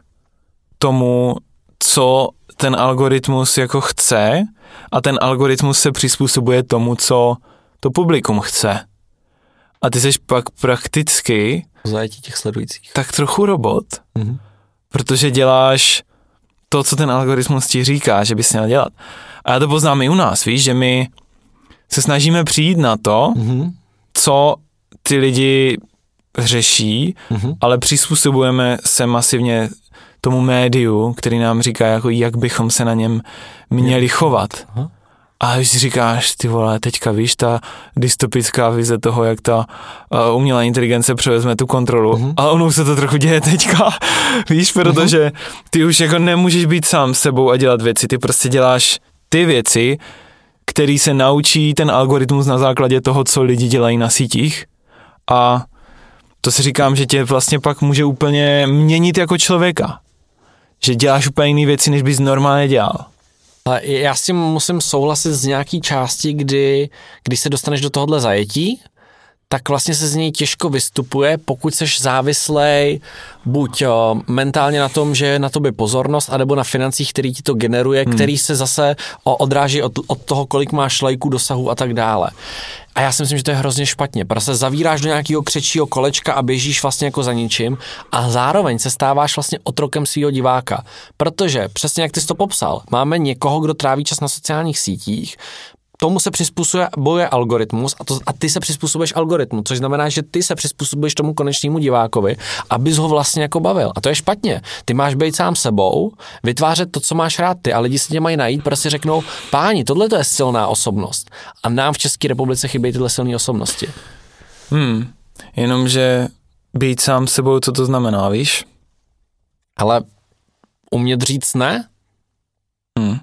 tomu, co ten algoritmus jako chce a ten algoritmus se přizpůsobuje tomu, co to publikum chce. A ty jsi pak prakticky Zajetí těch sledujících. tak trochu robot, Mhm. protože děláš to, co ten algoritmus ti říká, že bys měl dělat. A já to poznám i u nás, víš, že my se snažíme přijít na to, Mhm. co ty lidi řeší, Mhm. ale přizpůsobujeme se masivně tomu médiu, který nám říká, jako jak bychom se na něm měli chovat. Aha. A když si říkáš, ty vole, teďka víš, ta dystopická vize toho, jak ta uh, umělá inteligence převezme tu kontrolu. Mhm. A ono se to trochu děje teďka, (laughs) víš, protože ty už jako nemůžeš být sám s sebou a dělat věci, ty prostě děláš ty věci, který se naučí ten algoritmus na základě toho, co lidi dělají na sítích. A to si říkám, že tě vlastně pak může úplně měnit jako člověka. Že děláš úplně jiné věci, než bys normálně dělal. Ale já s tím musím souhlasit z nějaký části, kdy, když se dostaneš do tohohle zajetí, tak vlastně se z něj těžko vystupuje, pokud seš závislej buď o, mentálně na tom, že je na tobě pozornost, anebo na financích, který ti to generuje, hmm. který se zase o, odráží od, od toho, kolik máš lajků, dosahu a tak dále. A já si myslím, že to je hrozně špatně, se zavíráš do nějakého křečího kolečka a běžíš vlastně jako za ničím a zároveň se stáváš vlastně otrokem svého diváka. Protože, přesně jak ty jsi to popsal, máme někoho, kdo tráví čas na sociálních sítích, tomu se přizpůsobuje boje algoritmus a, to, a ty se přizpůsobuješ algoritmu, což znamená, že ty se přizpůsobuješ tomu konečnému divákovi, abys ho vlastně jako bavil. A to je špatně. Ty máš být sám sebou, vytvářet to, co máš rád ty, a lidi si tě mají najít, prostě řeknou, páni, tohle to je silná osobnost. A nám v České republice chybějí tyhle silné osobnosti. Hmm. Jenomže být sám sebou, co to znamená, víš? Ale umět říct ne, Hmm.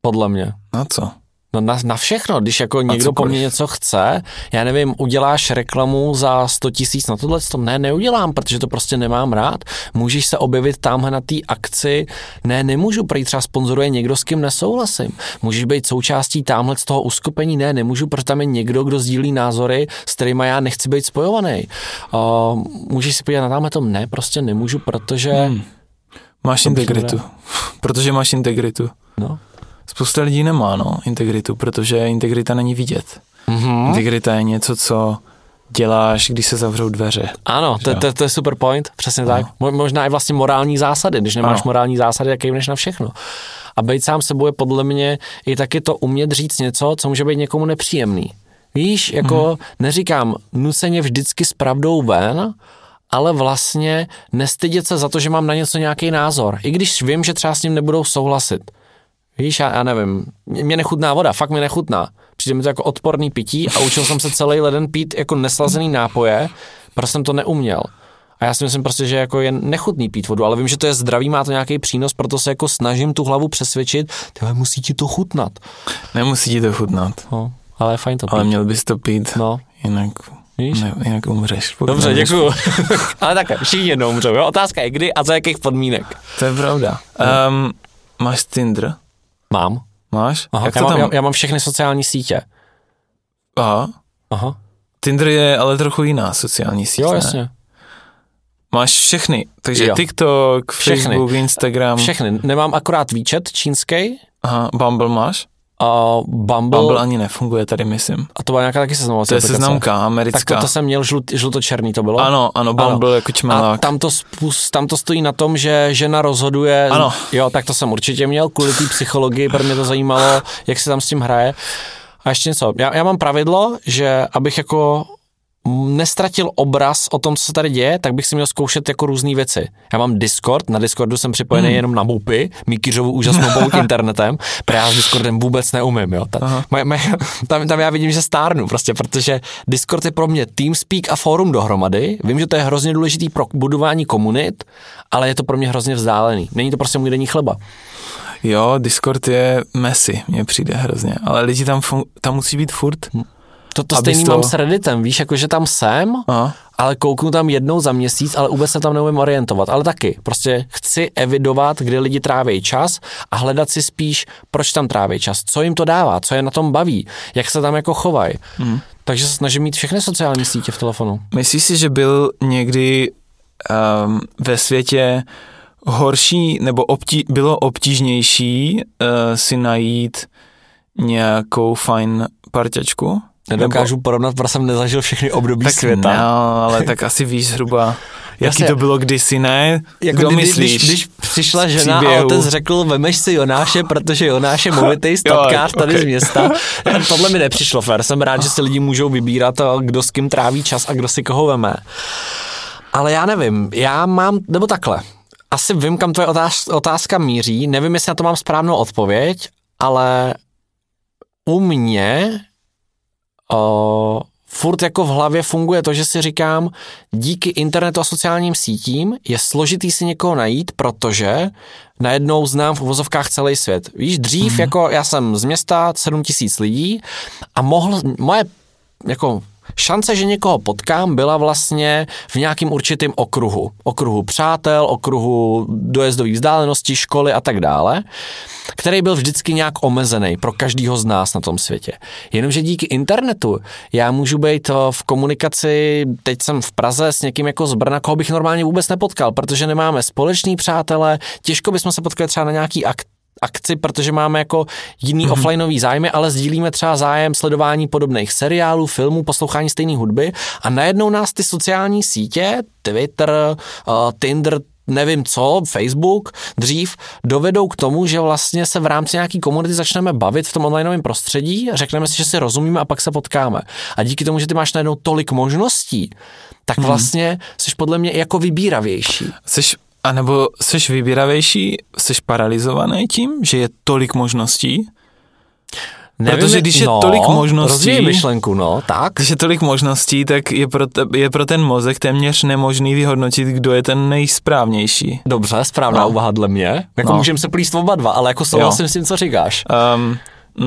podle mě. Na co? No na, na všechno, když jako někdo po cokoliv. mně něco chce, já nevím, uděláš reklamu za 100 tisíc na tohle, to ne, neudělám, protože to prostě nemám rád. Můžeš se objevit tamhle na té akci, ne, nemůžu, prý třeba sponzoruje někdo, s kým nesouhlasím. Můžeš být součástí tamhle z toho uskupení, ne, nemůžu, protože tam je někdo, kdo sdílí názory, s kterými já nechci být spojovaný. Uh, můžeš si podívat na tamhle tom, ne, prostě nemůžu, protože, hmm. Máš integritu. Protože máš integritu. no. Spousta lidí nemá, no, integritu, protože integrita není vidět. Mhm. Integrita je něco, co děláš, když se zavřou dveře. Ano, to, to, to je super point, přesně tak. Mo- Možná i vlastně morální zásady, když nemáš Ano. morální zásady, tak jimneš na všechno. A být sám sebou je podle mě i taky to umět říct něco, co může být někomu nepříjemný. Víš, jako Mhm. neříkám nuceně vždycky s pravdou ven, ale vlastně nestydět se za to, že mám na něco nějaký názor. I když vím, že třeba s ním nebudou souhlasit. Víš, já, já nevím, mě mě nechutná voda, fakt mi nechutná. Přijde mi to jako odporný pití a učil jsem se celý leden pít jako neslazený nápoje, protože jsem to neuměl. A já si myslím prostě, že jako je nechutný pít vodu, ale vím, že to je zdravý, má to nějaký přínos, proto se jako snažím tu hlavu přesvědčit, tyhle musí ti to chutnat. Nemusí ti to chutnat, No, ale je fajn to pít. ale měl bys to pít, No, jinak, víš? ne, jinak umřeš. Dobře, děkuju. (laughs) ale tak, všichni jednou umřou, jo? Otázka je kdy a za jakých podmínek. To je pravda. Um, máš Tinder? Mám. Máš? Aha, Jak já, to mám tam? já, já mám všechny sociální sítě. Aha. Aha. Tinder je ale trochu jiná sociální síť, Jo, ne? jasně. Máš všechny, takže Jo. TikTok, Všechny. Facebook, Instagram. Všechny. Nemám akorát výčet čínský, Aha, Bumble máš? A Bumble, Bumble ani nefunguje tady, myslím. a to byla nějaká taky seznamovací To je aplikace. seznamka Tak americká. to, to jsem měl žlut, žlutočerný, to bylo? Ano, ano, Bumble jako A čmelák. tam to, spus, tam to stojí na tom, že žena rozhoduje. Ano. Jo, tak to jsem určitě měl, kvůli té psychologii, protože mě to zajímalo, jak se tam s tím hraje. A ještě něco. Já, já mám pravidlo, že abych jako nestratil obraz o tom, co se tady děje, tak bych si měl zkoušet jako různé věci. Já mám Discord, na Discordu jsem připojený hmm. jenom na mupy, Mikyřovu úžasnou pouť (laughs) internetem, protože já s Discordem vůbec neumím, jo. Ta, maj, maj, (laughs) tam, tam já vidím, že stárnu, prostě, protože Discord je pro mě TeamSpeak a fórum dohromady. Vím, že to je hrozně důležitý pro budování komunit, ale je to pro mě hrozně vzdálený. Není to prostě můj denní chleba. Jo, Discord je messy, mně přijde hrozně, ale lidi tam, fun- tam musí být furt. To, to Abys stejný to- mám s Redditem, víš, jako že tam jsem, Aha. ale kouknu tam jednou za měsíc, ale vůbec se tam neumím orientovat. Ale taky, prostě chci evidovat, kde lidi tráví čas a hledat si spíš, proč tam tráví čas, co jim to dává, co je na tom baví, jak se tam jako chovají. Hmm. Takže se snažím mít všechny sociální sítě v telefonu. Myslíš si, že byl někdy um, ve světě horší nebo obtí, bylo obtížnější uh, si najít nějakou fajn parťačku? Nedokážu nebo... porovnat, protože jsem nezažil všechny období tak světa. No, ale tak asi víš zhruba, (laughs) jaký Jasně. to bylo kdysi, ne? Jako Kdo kdy, myslíš? Když, když přišla žena a příběhu? otec řekl, vemeš si Jonáše, protože Jonáš je (laughs) movitý stopkář tady ok. z města. (laughs) Tohle mi nepřišlo fér. Jsem rád, že si lidi můžou vybírat, a kdo s kým tráví čas a kdo si koho veme. Ale já nevím, já mám, nebo takhle. Asi vím, kam tvoje otáz, otázka míří, nevím, jestli na to mám správnou odpověď, ale u mě o, furt jako v hlavě funguje to, že si říkám, díky internetu a sociálním sítím je složitý si někoho najít, protože najednou znám v uvozovkách celý svět. Víš, dřív mm-hmm. jako já jsem z města 7 tisíc lidí a mohl, moje jako šance, že někoho potkám, byla vlastně v nějakým určitým okruhu. Okruhu přátel, okruhu dojezdových vzdáleností, školy a tak dále, který byl vždycky nějak omezený pro každýho z nás na tom světě. Jenomže díky internetu já můžu být v komunikaci, teď jsem v Praze s někým jako z Brna, koho bych normálně vůbec nepotkal, protože nemáme společný přátelé, těžko bychom se potkali třeba na nějaký akt akci, protože máme jako jiný mm-hmm. offlineový zájmy, ale sdílíme třeba zájem sledování podobných seriálů, filmů, poslouchání stejné hudby a najednou nás ty sociální sítě, Twitter, uh, Tinder, nevím co, Facebook dřív, dovedou k tomu, že vlastně se v rámci nějaký komunity začneme bavit v tom onlineovém prostředí, řekneme si, že si rozumíme a pak se potkáme. A díky tomu, že ty máš najednou tolik možností, tak vlastně jsi podle mě jako vybíravější. Seš, a nebo seš vybíravější, seš paralizovaný tím, že je tolik možností? Protože když je no, tolik možností- myšlenku, no, tak. Když je tolik možností, tak je pro, te, je pro ten mozek téměř nemožný vyhodnotit, kdo je ten nejsprávnější. Dobře, správná No. úvaha dle mě. Jako no. můžeme se plíst oba dva, ale jako souhlasím s tím, co říkáš. Um,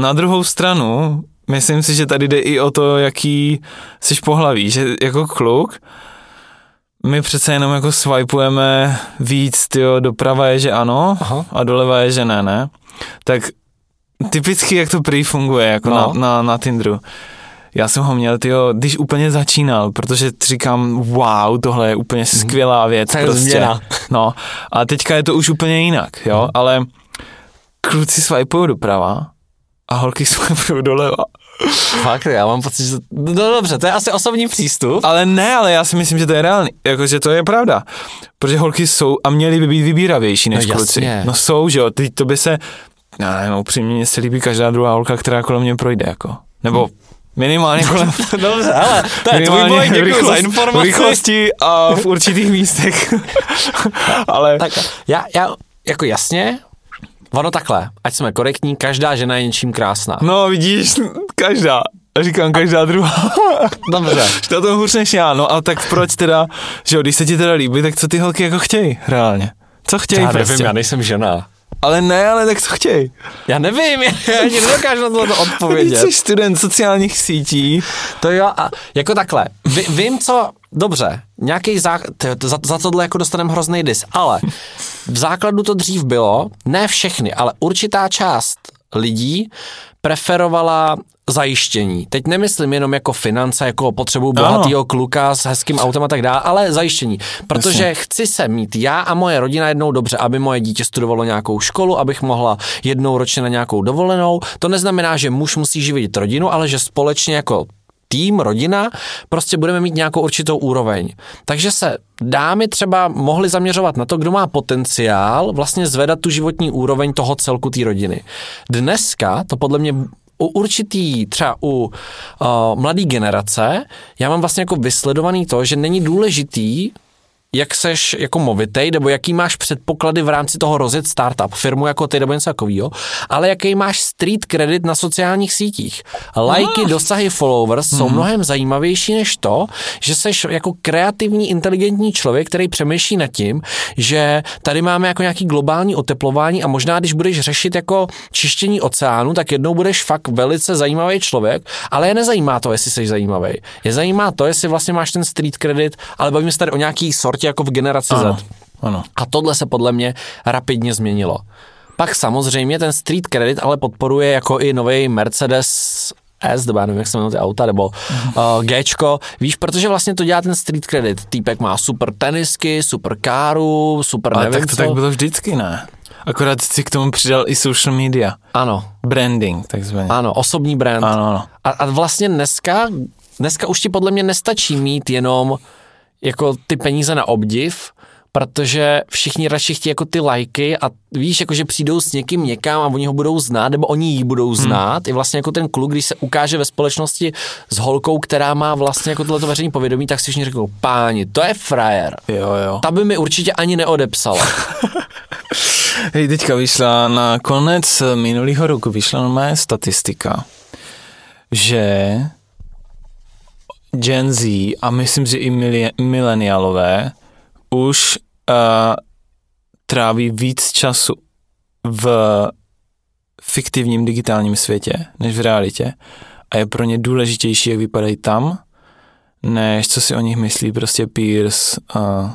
na druhou stranu, myslím si, že tady jde i o to, jaký jsi pohlaví, že jako kluk, my přece jenom jako swipujeme víc, tyjo, doprava je, že ano, Aha. a doleva je, že ne, ne. Tak typicky, jak to prý funguje, jako No. na, na, na Tinderu. Já jsem ho měl, tyjo, když úplně začínal, protože říkám, wow, tohle je úplně skvělá věc. To je prostě. změna. No, a teďka je to už úplně jinak, jo, ale kluci swipujou doprava a holky swipujou doleva. Fakt, já mám pocit, že... No dobře, to je asi osobní přístup. Ale ne, ale já si myslím, že to je reálný, jakože to je pravda. Protože holky jsou a měly by být vybíravější než No kluci. jasně. No jsou, že jo, teď to by se, já nevím, upřímně mně se líbí každá druhá holka, která kolem mě projde, jako. Nebo minimálně (laughs) kolem, Dobře, ale to je tvůj boj, v děkuji za rychlost- v informaci. rychlosti a v určitých místech. (laughs) ale Tak já, já, jako jasně, ono takhle, ať jsme korektní, každá žena je něčím krásná. no vidíš, každá. Říkám každá druhá. (laughs) Dobře. to to hůř než já, no a tak proč teda, že jo, když se ti teda líbí, tak co ty holky jako chtějí reálně? Co chtějí Já prostě? nevím, já nejsem žena. Ale ne, ale tak co chtějí? Já nevím, (laughs) já ani nedokážu na tohle odpovědět. jsi student sociálních sítí. To jo, a jako takhle, Ví, vím, co, dobře, nějaký zá, za, za tohle jako dostaneme hrozný dis, ale v základu to dřív bylo, ne všechny, ale určitá část lidí preferovala zajištění. Teď nemyslím jenom jako finance, jako potřebu bohatého kluka s hezkým autem a tak dále, ale zajištění. Protože Jasně. chci se mít já a moje rodina jednou dobře, aby moje dítě studovalo nějakou školu, abych mohla jednou ročně na nějakou dovolenou. To neznamená, že muž musí živit rodinu, ale že společně jako tým, rodina, prostě budeme mít nějakou určitou úroveň. Takže se dámy třeba mohly zaměřovat na to, kdo má potenciál vlastně zvedat tu životní úroveň toho celku té rodiny. Dneska to podle mě u určitý, třeba u uh, mladé generace, já mám vlastně jako vysledovaný to, že není důležitý, jak seš jako movitej, nebo jaký máš předpoklady v rámci toho rozjet startup, firmu jako ty nebo něco takového, ale jaký máš street credit na sociálních sítích. Lajky, Ah. dosahy, followers Mhm. jsou mnohem zajímavější než to, že seš jako kreativní, inteligentní člověk, který přemýšlí nad tím, že tady máme jako nějaký globální oteplování a možná, když budeš řešit jako čištění oceánu, tak jednou budeš fakt velice zajímavý člověk, ale je nezajímá to, jestli jsi zajímavý. Je zajímá to, jestli vlastně máš ten street credit, ale bavíme se tady o nějaký sortě jako v generaci Ano, Z. ano. A tohle se podle mě rapidně změnilo. Pak samozřejmě ten street credit ale podporuje jako i nový Mercedes S, nebo já nevím, jak se jmenují ty auta, nebo uh, Gčko, víš, protože vlastně to dělá ten street credit. Týpek má super tenisky, super káru, super Ale nevím tak to co. tak bylo vždycky, ne? Akorát si k tomu přidal i social media. Ano, Branding, takzvaně. ano, osobní brand. Ano, ano. A, a vlastně dneska, dneska už ti podle mě nestačí mít jenom jako ty peníze na obdiv, protože všichni radši chtějí jako ty lajky a víš, jako že přijdou s někým někam a oni ho budou znát, nebo oni ji budou znát. Hmm. I vlastně jako ten kluk, když se ukáže ve společnosti s holkou, která má vlastně jako tohleto veřejné povědomí, tak si všichni řeknou, páni, to je frajer. Jo, jo. Ta by mi určitě ani neodepsala. (laughs) Hej, teďka vyšla na konec minulého roku, vyšla normálně statistika, že Gen Z a myslím, že i mileniálové už uh, tráví víc času v fiktivním digitálním světě, než v realitě. A je pro ně důležitější, jak vypadají tam, než co si o nich myslí prostě peers uh,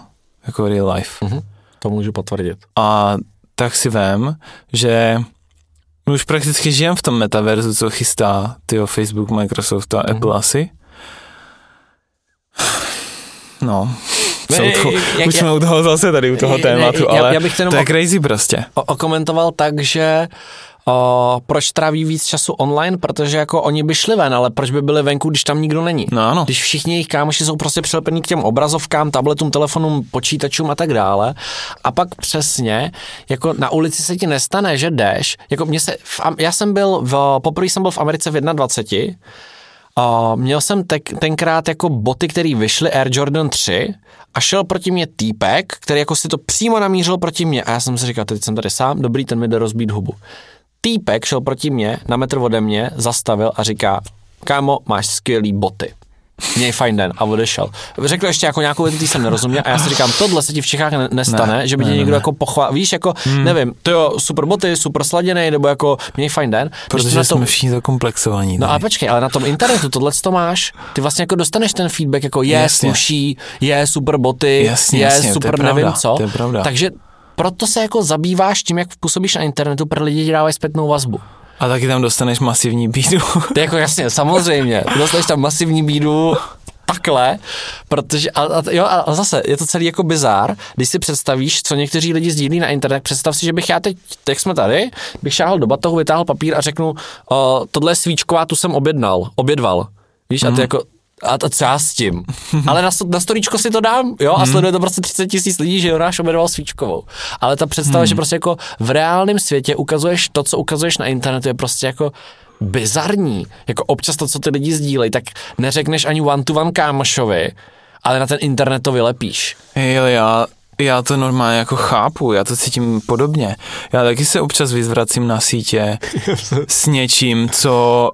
jako real life. Mhm. To můžu potvrdit. A tak si vem, že my už prakticky žijeme v tom metaverzu, co chystá tyjo Facebook, Microsoft a Mhm. Apple asi. No, Ne, jsou to, jak- už jsme u toho zase tady u toho Ne, tématu, já- ale já bych to je crazy prostě. o- okomentoval tak, že o, proč tráví víc času online, protože jako oni by šli ven, ale proč by byli venku, když tam nikdo není. No ano, Když všichni jejich kámoši jsou prostě přilepení k těm obrazovkám, tabletům, telefonům, počítačům a tak dále. A pak přesně, jako na ulici se ti nestane, že jdeš, jako mě se, v, já jsem byl, v, poprvé jsem byl v Americe v 21, a měl jsem tek, tenkrát jako boty, které vyšly Air Jordan 3 a šel proti mě týpek, který jako si to přímo namířil proti mě a já jsem si říkal, teď jsem tady sám, dobrý, ten mi jde rozbít hubu. Týpek šel proti mě, na metr ode mě, zastavil a říká, kámo, máš skvělý boty. Měj fajn den a odešel. Řekl ještě jako nějakou větu, jsem nerozuměl a já si říkám, tohle se ti v Čechách ne- nestane, Ne, že by tě ne, někdo ne. jako pochvál, víš, jako, hmm. nevím, to jo, super boty, super sladěný, nebo jako měj fajn den. Protože jsme tom- všichni zakomplexovaní. No a počkej, ale na tom internetu tohle to máš, ty vlastně jako dostaneš ten feedback jako je, Jasně. sluší, je super boty, Jasně, je jasně, to je super pravda, nevím co. Takže proto se jako zabýváš tím, jak působíš na internetu, pro lidi ti dávají zpětnou vazbu. A taky tam dostaneš masivní bídu. To je jako jasně, samozřejmě, dostaneš tam masivní bídu, takhle, protože, a, a, jo, a zase je to celý jako bizár, když si představíš, co někteří lidi sdílí na internet, představ si, že bych já teď, jak jsme tady, bych šáhl do batohu, vytáhl papír a řeknu, o, tohle je svíčková, tu jsem objednal, obědval, víš, a ty jako, a to já s tím? Ale na, na storíčko si to dám, jo, a sleduje to prostě 30 tisíc lidí, že Jonáš obědval svíčkovou. Ale ta představa, že prostě jako v reálném světě ukazuješ to, co ukazuješ na internetu, je prostě jako bizarní. Jako občas to, co ty lidi sdílejí, tak neřekneš ani one to one kámošovi, ale na ten internet to vylepíš. Jo, já, já to normálně jako chápu, já to cítím podobně. Já taky se občas vyzvracím na sítě (laughs) s něčím, co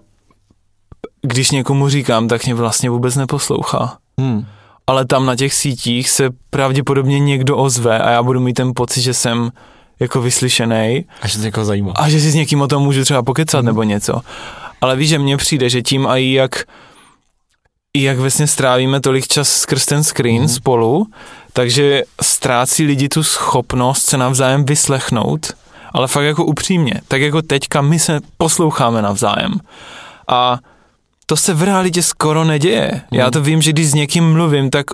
když někomu říkám, tak mě vlastně vůbec neposlouchá. Hmm. Ale tam na těch sítích se pravděpodobně někdo ozve a já budu mít ten pocit, že jsem jako vyslyšený A že to někoho zajímá. a že si s někým o tom můžu třeba pokecat nebo něco. Ale víš, že mně přijde, že tím a i jak i jak vlastně strávíme tolik čas skrz ten screen mm. spolu, takže ztrácí lidi tu schopnost se navzájem vyslechnout, ale fakt jako upřímně. Tak jako teďka my se posloucháme navzájem. A to se v realitě skoro neděje. Mm. Já to vím, že když s někým mluvím, tak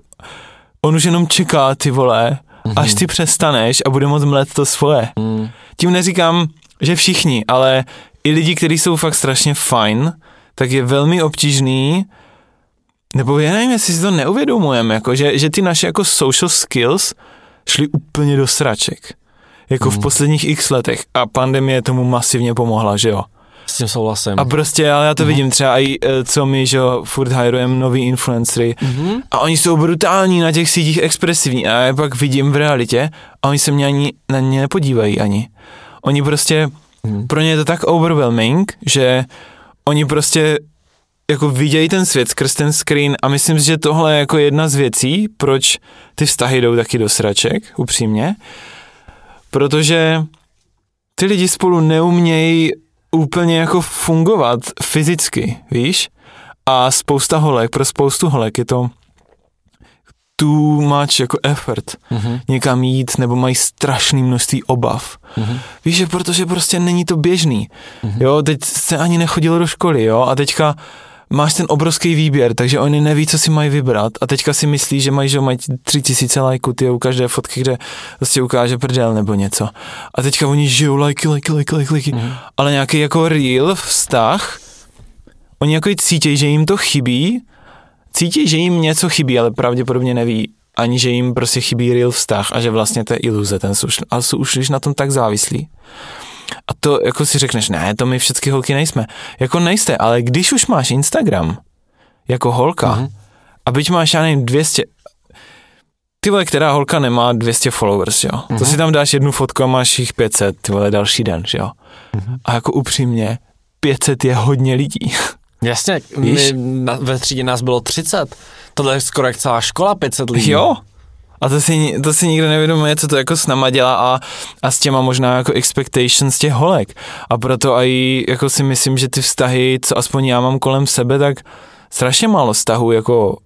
on už jenom čeká ty vole, mm. až ty přestaneš a bude moct mlet to svoje. Hmm. Tím neříkám, že všichni, ale i lidi, kteří jsou fakt strašně fajn, tak je velmi obtížný, nebo já nevím, jestli si to neuvědomujeme, jako, že, že ty naše jako social skills šly úplně do sraček. Jako v posledních x letech a pandemie tomu masivně pomohla, že jo. S tím souhlasím. A prostě, ale já to vidím třeba i, eh, co my, že jo, furt hajrujeme nový influencery Mhm. a oni jsou brutální na těch sítích expresivní a já pak vidím v realitě a oni se mě ani na ně nepodívají ani. Oni prostě, Mhm. pro ně je to tak overwhelming, že oni prostě jako vidějí ten svět skrz ten screen a myslím si, že tohle je jako jedna z věcí, proč ty vztahy jdou taky do sraček, upřímně, protože ty lidi spolu neumějí úplně jako fungovat fyzicky, víš? A spousta holek, pro spoustu holek je to too much jako effort Mhm. někam jít, nebo mají strašné množství obav. Mhm. Víš, že protože prostě není to běžný. Jo, teď se ani nechodilo do školy, jo, a teďka máš ten obrovský výběr, takže oni neví, co si mají vybrat a teďka si myslí, že mají, že mají tři tisíce lajků, ty u každé fotky, kde prostě ukáže prdel nebo něco. A teďka oni žijou lajky, lajky, lajky, lajky, lajky. Mhm. ale nějaký jako real vztah, oni jako cítí, že jim to chybí, cítí, že jim něco chybí, ale pravděpodobně neví ani, že jim prostě chybí real vztah a že vlastně to je iluze, ten jsou, ale jsou už na tom tak závislí. A to jako si řekneš, ne, to my všechny holky nejsme. Jako nejste, ale když už máš Instagram jako holka Mhm. a byť máš, já nevím, 200, ty vole, která holka nemá 200 followers, jo. To Mhm. si tam dáš jednu fotku a máš jich 500, ty vole, další den, že jo. Mhm. A jako upřímně, 500 je hodně lidí. (laughs) Jasně, Víš? my, na, ve třídě nás bylo 30. Tohle je skoro jak celá škola, 500 lidí. Jo. A to si, to si nikdo nevědomuje, co to jako s náma dělá a, a s těma možná jako expectations těch holek. A proto i jako si myslím, že ty vztahy, co aspoň já mám kolem sebe, tak strašně málo vztahů jako,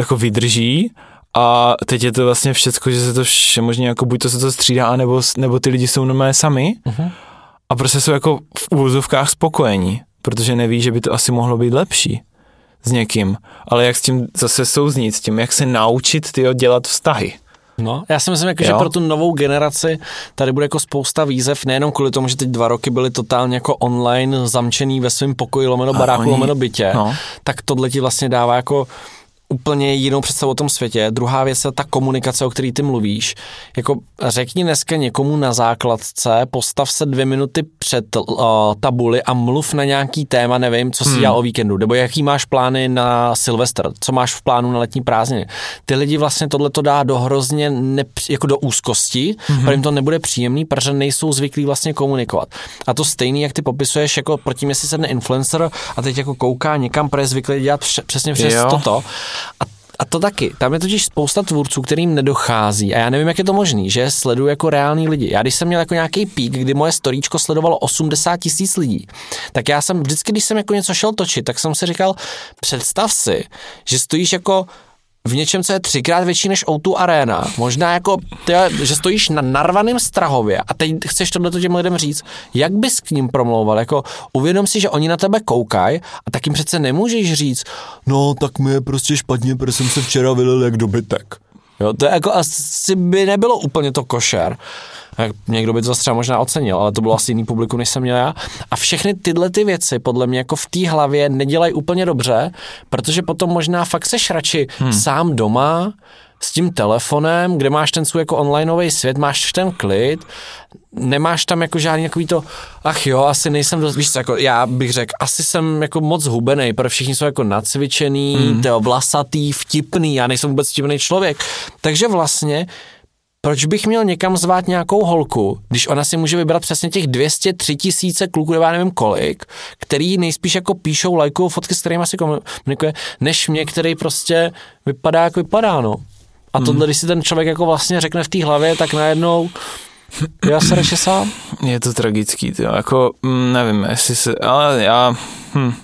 jako vydrží a teď je to vlastně všecko, že se to všemožně jako buď to se to střídá, anebo, nebo ty lidi jsou normálně sami Mhm. a prostě jsou jako v úvozovkách spokojení, protože neví, že by to asi mohlo být lepší s někým, ale jak s tím zase souznít, s tím, jak se naučit tyjo, dělat vztahy. No, já si myslím, jako, že pro tu novou generaci tady bude jako spousta výzev, nejenom kvůli tomu, že teď dva roky byli totálně jako online zamčený ve svém pokoji, lomeno baráku, oni- lomeno bytě, no. tak tohle ti vlastně dává jako úplně jinou představu o tom světě. Druhá věc je ta komunikace, o který ty mluvíš. Jako řekni dneska někomu na základce, postav se dvě minuty před uh, tabuli a mluv na nějaký téma, nevím, co si Hmm. dělal o víkendu, nebo jaký máš plány na Silvestr, co máš v plánu na letní prázdniny. Ty lidi vlastně tohle to dá do hrozně nepř- jako do úzkosti, mm-hmm. protože jim to nebude příjemný, protože nejsou zvyklí vlastně komunikovat. A to stejný, jak ty popisuješ, jako proti mě si sedne influencer a teď jako kouká někam, protože je zvyklý dělat pře- přesně přes Jo. toto. A a to taky. Tam je totiž spousta tvůrců, kterým nedochází. A já nevím, jak je to možný, že sleduju jako reální lidi. Já když jsem měl jako nějaký pík, kdy moje storíčko sledovalo 80 tisíc lidí, tak já jsem vždycky, když jsem jako něco šel točit, tak jsem si říkal, představ si, že stojíš jako v něčem, co je třikrát větší než O2 Arena. Možná jako, tyhle, že stojíš na narvaném Strahově a teď chceš tohle těm lidem říct. Jak bys k ním promlouval? Jako, uvědom si, že oni na tebe koukají a tak jim přece nemůžeš říct, no tak mi je prostě špatně, protože jsem se včera vylil jak dobytek. Jo, to je jako asi by nebylo úplně to košer. Jak Někdo by to zase třeba možná ocenil, ale to bylo asi jiný publikum, než jsem měl já. A všechny tyhle ty věci podle mě jako v té hlavě nedělají úplně dobře, protože potom možná fakt seš radši hmm. sám doma, s tím telefonem, kde máš ten svůj jako onlineový svět, máš ten klid, nemáš tam jako žádný takový to, ach jo, asi nejsem dost, víš co, jako já bych řekl, asi jsem jako moc hubený, protože všichni jsou jako nacvičený, mm. tyjo, vlasatý, vtipný, já nejsem vůbec vtipný člověk. Takže vlastně proč bych měl někam zvát nějakou holku, když ona si může vybrat přesně těch 203 tisíce kluků, nebo já nevím kolik, který nejspíš jako píšou lajkou fotky, s kterými si komunikuje, než mě, který prostě vypadá, jak vypadá, no. A tohle, když si ten člověk jako vlastně řekne v té hlavě, tak najednou já se radši sám. Je to tragický, tyjo. jako mm, nevím, jestli se, ale já, hm.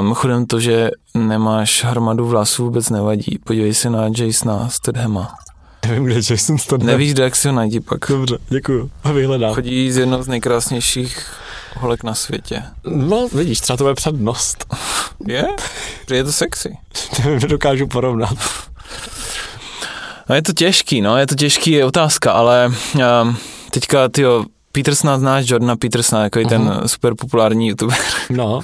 Um, chodem to, že nemáš hromadu vlasů, vůbec nevadí. Podívej se na Jasona Stedhama. Nevím, kde Jason Statham. Nevíš, kde jak si ho najdi pak. Dobře, děkuju. A vyhledám. Chodí z jednou z nejkrásnějších holek na světě. No, vidíš, třeba to bude přednost. Je? Je to sexy. (laughs) Nevím, nedokážu porovnat. No je to těžký, no, je to těžký, je otázka, ale um, teďka, tyjo, Petersona znáš, Jordana Petersona, jako uh-huh. ten super populární youtuber No.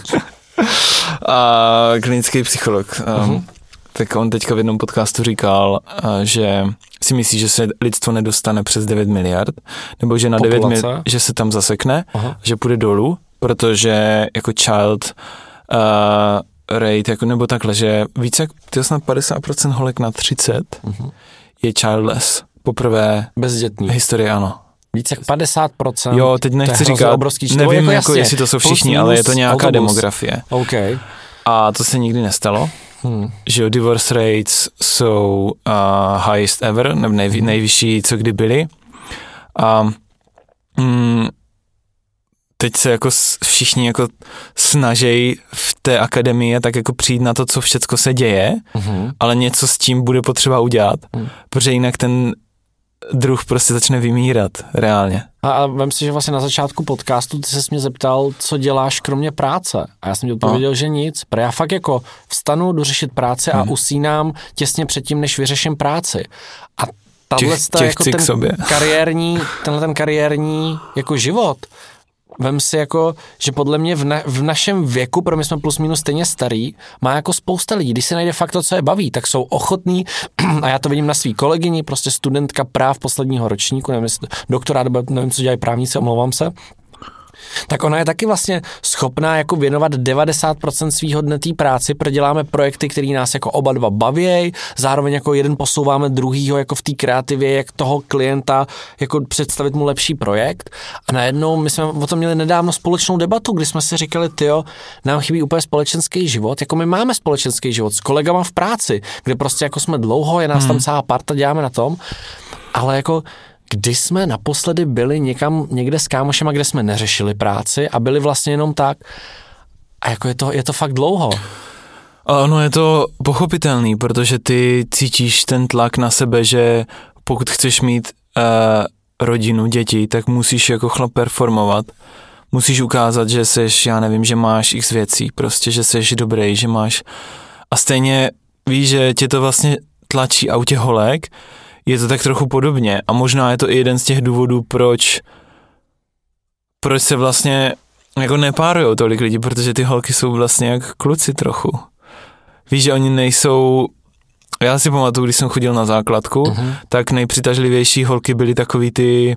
(laughs) a klinický psycholog. Um, uh-huh. tak on teďka v jednom podcastu říkal, eh, že si myslí, že se lidstvo nedostane přes 9 miliard, nebo že na 9 Populace? miliard, že se tam zasekne, Aha. že půjde dolů, protože jako child uh, rate, jako, nebo takhle, že více jak tyjo, snad 50% holek na 30 Mhm. je childless. Poprvé Bezdětný. v historii, ano. Více jak 50%. Jo, teď nechci to je říkat, obrovský číslo. nevím, jako, jasně, jestli to jsou plus všichni, ale je to nějaká autobus. demografie. OK. A to se nikdy nestalo. Hmm. že jo, divorce rates jsou uh, highest ever, nebo nejvy, nejvyšší, co kdy byly. A mm, teď se jako všichni jako snaží v té akademii tak jako přijít na to, co všecko se děje, Mhm. ale něco s tím bude potřeba udělat, Hmm. protože jinak ten druh prostě začne vymírat reálně. A, a vem si, že vlastně na začátku podcastu ty se mě zeptal, co děláš kromě práce. A já jsem ti odpověděl, že nic. Protože já fakt jako vstanu, jdu řešit práci a usínám těsně předtím, než vyřeším práci. A tahle Těch- těch jako ten sobě. kariérní, tenhle ten kariérní jako život, Vem si jako, že podle mě v, na, v našem věku, pro my jsme plus minus stejně starý, má jako spousta lidí, když se najde fakt to, co je baví, tak jsou ochotní, (clears throat) a já to vidím na svý kolegyni, prostě studentka práv posledního ročníku, nevím, jestli doktorát, nevím, co dělají právníci, omlouvám se, tak ona je taky vlastně schopná jako věnovat 90% svýho dne té práci, protože děláme projekty, které nás jako oba dva baví, zároveň jako jeden posouváme druhýho jako v té kreativě, jak toho klienta jako představit mu lepší projekt. A najednou my jsme o tom měli nedávno společnou debatu, kdy jsme si říkali, tyjo, nám chybí úplně společenský život, jako my máme společenský život s kolegama v práci, kde prostě jako jsme dlouho, je nás tam celá parta, děláme na tom, ale jako kdy jsme naposledy byli někam někde s kámošema, kde jsme neřešili práci a byli vlastně jenom tak. A jako je to, je to fakt dlouho. A ono je to pochopitelný, protože ty cítíš ten tlak na sebe, že pokud chceš mít uh, rodinu, děti, tak musíš jako chlap performovat. Musíš ukázat, že seš, já nevím, že máš x věcí, prostě, že seš dobrý, že máš... A stejně víš, že tě to vlastně tlačí a u holek je to tak trochu podobně a možná je to i jeden z těch důvodů, proč proč se vlastně jako nepárujou tolik lidí, protože ty holky jsou vlastně jak kluci trochu. Víš, že oni nejsou, já si pamatuju, když jsem chodil na základku, uh-huh. tak nejpřitažlivější holky byly takový ty,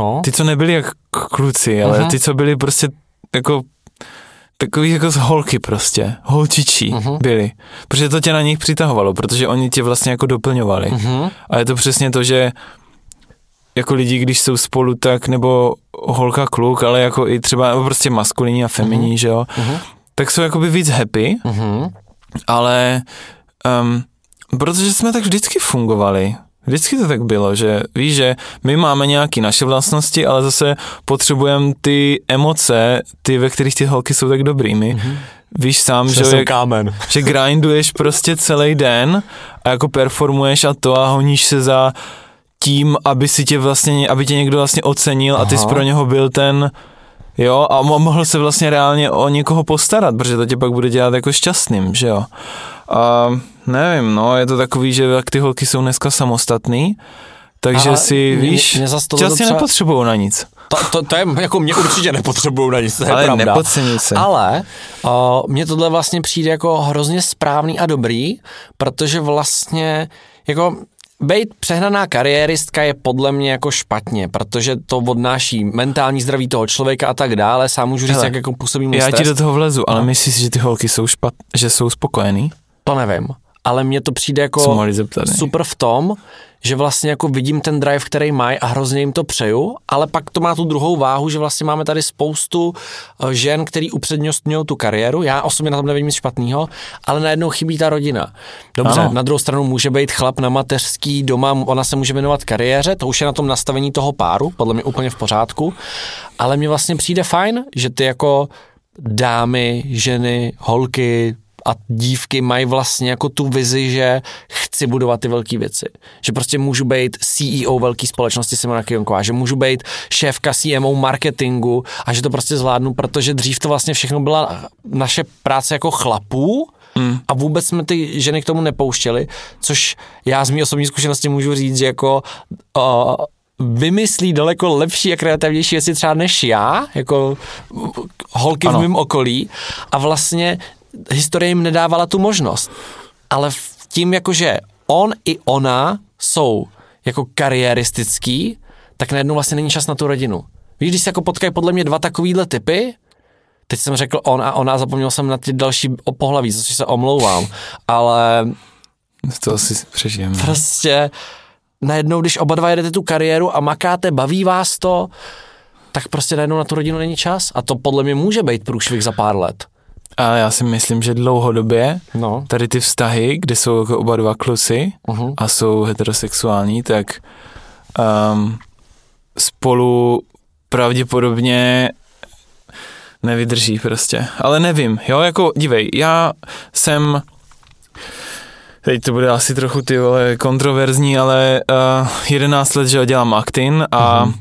No. ty, co nebyly jak kluci, ale Mhm. ty, co byly prostě jako takový jako z holky prostě, holčičí Mhm. byly. Protože to tě na nich přitahovalo, protože oni tě vlastně jako doplňovali. Mhm. A je to přesně to, že jako lidi, když jsou spolu, tak nebo holka, kluk, ale jako i třeba prostě maskulinní a feminní, mm-hmm. že jo, Mhm. tak jsou jakoby víc happy, Mhm. ale um, protože jsme tak vždycky fungovali. Vždycky to tak bylo, že víš, že my máme nějaké naše vlastnosti, ale zase potřebujeme ty emoce, ty, ve kterých ty holky jsou tak dobrými. Mm-hmm. Víš sám, že, jak, kámen. (laughs) že grinduješ prostě celý den a jako performuješ a to a honíš se za tím, aby si tě vlastně, aby tě někdo vlastně ocenil a ty jsi Aha. pro něho byl ten, jo, a mo- mohl se vlastně reálně o někoho postarat, protože to tě pak bude dělat jako šťastným, že jo. A nevím, no, je to takový, že jak ty holky jsou dneska samostatný, takže Ale si, mě- víš, mě zas tohle časně docela- nepotřebují na nic. To, to, to, je, jako mě určitě nepotřebují na nic, to je Ale pravda. nepodceňuj se. Ale uh, mně tohle vlastně přijde jako hrozně správný a dobrý, protože vlastně jako Bejt přehnaná kariéristka je podle mě jako špatně, protože to odnáší mentální zdraví toho člověka a tak dále. Sám můžu říct, Hele, jak jako působí Já stres. ti do toho vlezu, ale No. myslíš si, že ty holky jsou špat, že jsou spokojený? To nevím, ale mně to přijde jako super v tom, že vlastně jako vidím ten drive, který mají a hrozně jim to přeju, ale pak to má tu druhou váhu, že vlastně máme tady spoustu eh, žen, který upřednostňují tu kariéru. Já osobně na tom nevím nic špatného, ale najednou chybí ta rodina. Dobře, Ano. na druhou stranu může být chlap na mateřský doma, ona se může věnovat kariéře, to už je na tom nastavení toho páru, podle mě úplně v pořádku, ale mně vlastně přijde fajn, že ty jako dámy, ženy, holky, a dívky mají vlastně jako tu vizi, že chci budovat ty velké věci. Že prostě můžu být CEO velké společnosti Simona Kionková, že můžu být šéfka CMO marketingu a že to prostě zvládnu, protože dřív to vlastně všechno byla naše práce jako chlapů, Mm. A vůbec jsme ty ženy k tomu nepouštěli, což já z mý osobní zkušenosti můžu říct, že jako uh, vymyslí daleko lepší a kreativnější věci třeba než já, jako holky Ano. v mém okolí a vlastně historie jim nedávala tu možnost. ale v tím jakože on i ona jsou jako kariéristický, tak najednou vlastně není čas na tu rodinu. Víš, když se jako potkají podle mě dva takovýhle typy, teď jsem řekl on a ona, zapomněl jsem na ty další pohlaví, za což se omlouvám, ale To asi přežijeme. prostě najednou, když oba dva jedete tu kariéru a makáte, baví vás to, tak prostě najednou na tu rodinu není čas a to podle mě může být průšvih za pár let. A já si myslím, že dlouhodobě No. tady ty vztahy, kde jsou jako oba dva klusy Uh-huh. a jsou heterosexuální, tak um, spolu pravděpodobně nevydrží prostě. Ale nevím, jo, jako dívej, já jsem Teď to bude asi trochu ty vole kontroverzní, ale uh, 11 let, že dělám aktin a Mhm.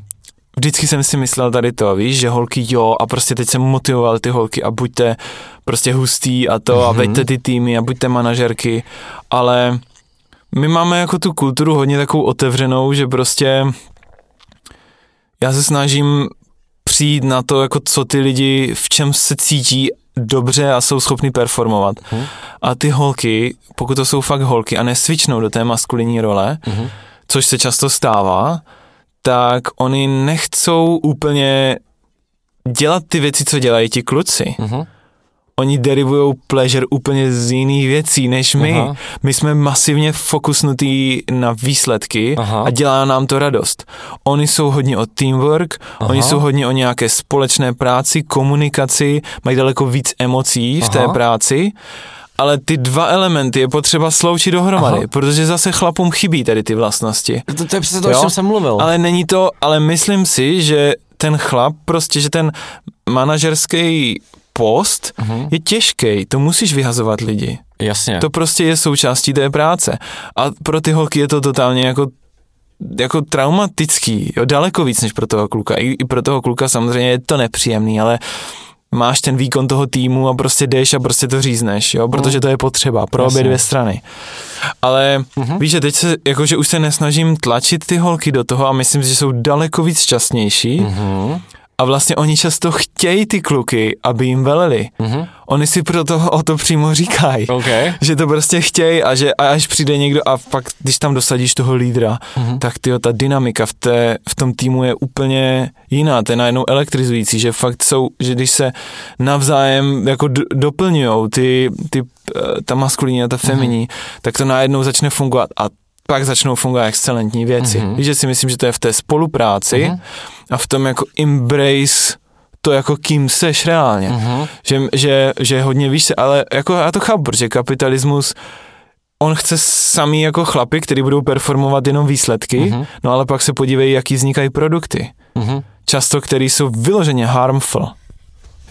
Vždycky jsem si myslel tady to, víš, že holky jo a prostě teď jsem motivoval ty holky a buďte prostě hustý a to a Mhm. veďte ty týmy a buďte manažerky, ale my máme jako tu kulturu hodně takovou otevřenou, že prostě já se snažím přijít na to, jako co ty lidi, v čem se cítí dobře a jsou schopni performovat. Mhm. A ty holky, pokud to jsou fakt holky a nesvičnou do té maskulinní role, Mhm. což se často stává, tak oni nechcou úplně dělat ty věci, co dělají ti kluci. Uh-huh. Oni derivují pleasure úplně z jiných věcí než my. Aha. My jsme masivně fokusnutí na výsledky Aha. a dělá nám to radost. Oni jsou hodně o teamwork, Aha. oni jsou hodně o nějaké společné práci, komunikaci, mají daleko víc emocí v té práci, ale ty dva elementy je potřeba sloučit dohromady, Aha. protože zase chlapům chybí tady ty vlastnosti. To, to je přesně to, o čem jsem mluvil. Ale není to, ale myslím si, že ten chlap, prostě, že ten manažerský post Mhm. je těžký, to musíš vyhazovat lidi. Jasně. To prostě je součástí té práce. A pro ty holky je to totálně jako jako traumatický, jo, daleko víc než pro toho kluka. I, I pro toho kluka samozřejmě je to nepříjemný, ale máš ten výkon toho týmu a prostě jdeš a prostě to řízneš, jo, protože to je potřeba pro obě dvě strany. Ale Mhm. víš, že teď se, jakože už se nesnažím tlačit ty holky do toho a myslím si, že jsou daleko víc šťastnější Mhm. A vlastně oni často chtějí ty kluky, aby jim veleli. Mhm. Oni si pro toho o to přímo říkají. OK. Že to prostě chtějí a že a až přijde někdo a pak, když tam dosadíš toho lídra, Mhm. tak ty ta dynamika v, té, v tom týmu je úplně jiná, to je najednou elektrizující, že fakt jsou, že když se navzájem jako d- doplňují ty, ty, eh, ta maskulinní a ta feminní, tak to najednou začne fungovat a pak začnou fungovat excelentní věci. Mhm. Víš, že si myslím, že to je v té spolupráci Mhm. a v tom jako embrace to jako kým seš reálně Mhm. že, že, že hodně víš se, ale jako já to chápu, protože kapitalismus on chce samý jako chlapy, který budou performovat jenom výsledky, Mhm. no ale pak se podívej, jaký vznikají produkty. Mhm. Často, které jsou vyloženě harmful.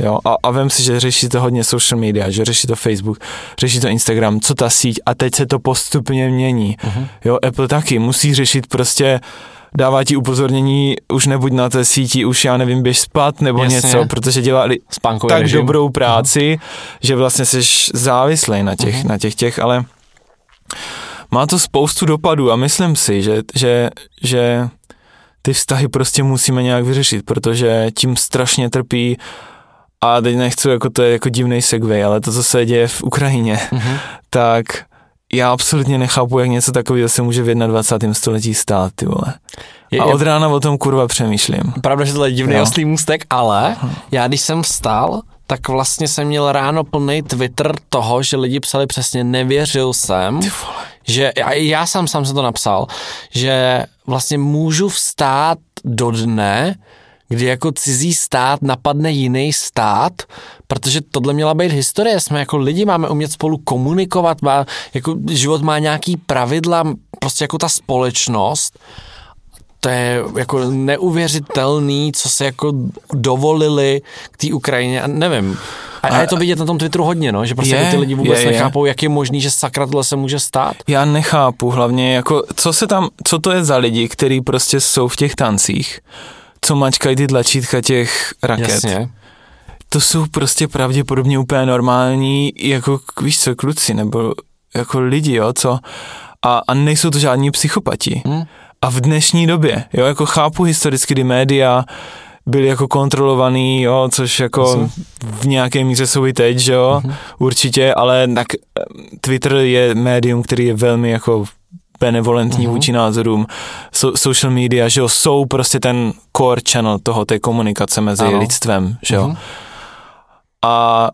Jo, a, a vem si, že řeší to hodně social media, že řeší to Facebook, řeší to Instagram, co ta síť a teď se to postupně mění. Mhm. Jo, Apple taky musí řešit prostě dává ti upozornění, už nebuď na té síti, už já nevím, běž spát nebo Jasně. něco, protože dělali Spánkový tak režim. dobrou práci, že vlastně jsi závislý na těch, Mhm. na těch těch, ale má to spoustu dopadů a myslím si, že, že, že ty vztahy prostě musíme nějak vyřešit, protože tím strašně trpí a teď nechci, jako to je jako divný segway, ale to, co se děje v Ukrajině, Mhm. tak já absolutně nechápu, jak něco takového se může v 21. století stát, ty vole. Je, A je od rána o tom kurva přemýšlím. pravda, že tohle je divný Jo. oslý můstek, ale já když jsem vstal, tak vlastně jsem měl ráno plný Twitter toho, že lidi psali přesně, nevěřil jsem, že já, já sám sám jsem to napsal, že vlastně můžu vstát do dne, kdy jako cizí stát napadne jiný stát, protože tohle měla být historie, jsme jako lidi, máme umět spolu komunikovat, má, jako život má nějaký pravidla, prostě jako ta společnost, to je jako neuvěřitelný, co se jako dovolili k té Ukrajině, a nevím. A, a je to vidět na tom Twitteru hodně, no, že prostě Je, jako ty lidi vůbec je, je. nechápou, jak je možný, že sakra tohle se může stát. Já nechápu hlavně, jako, co se tam, co to je za lidi, kteří prostě jsou v těch tancích, co mačkají ty tlačítka těch raket. Jasně. To jsou prostě pravděpodobně úplně normální, jako, víš co, kluci, nebo jako lidi, jo, co, a, a nejsou to žádní psychopati. Hm? A v dnešní době, jo, jako chápu historicky, kdy média byli jako kontrolovaný, jo, což jako v nějaké míře jsou i teď, že jo, Mhm. určitě, ale tak eh, Twitter je médium, který je velmi jako benevolentní Mhm. vůči názorům. So, social media, že jo, jsou prostě ten core channel toho, té komunikace mezi Ano. lidstvem, že jo. Mhm. A,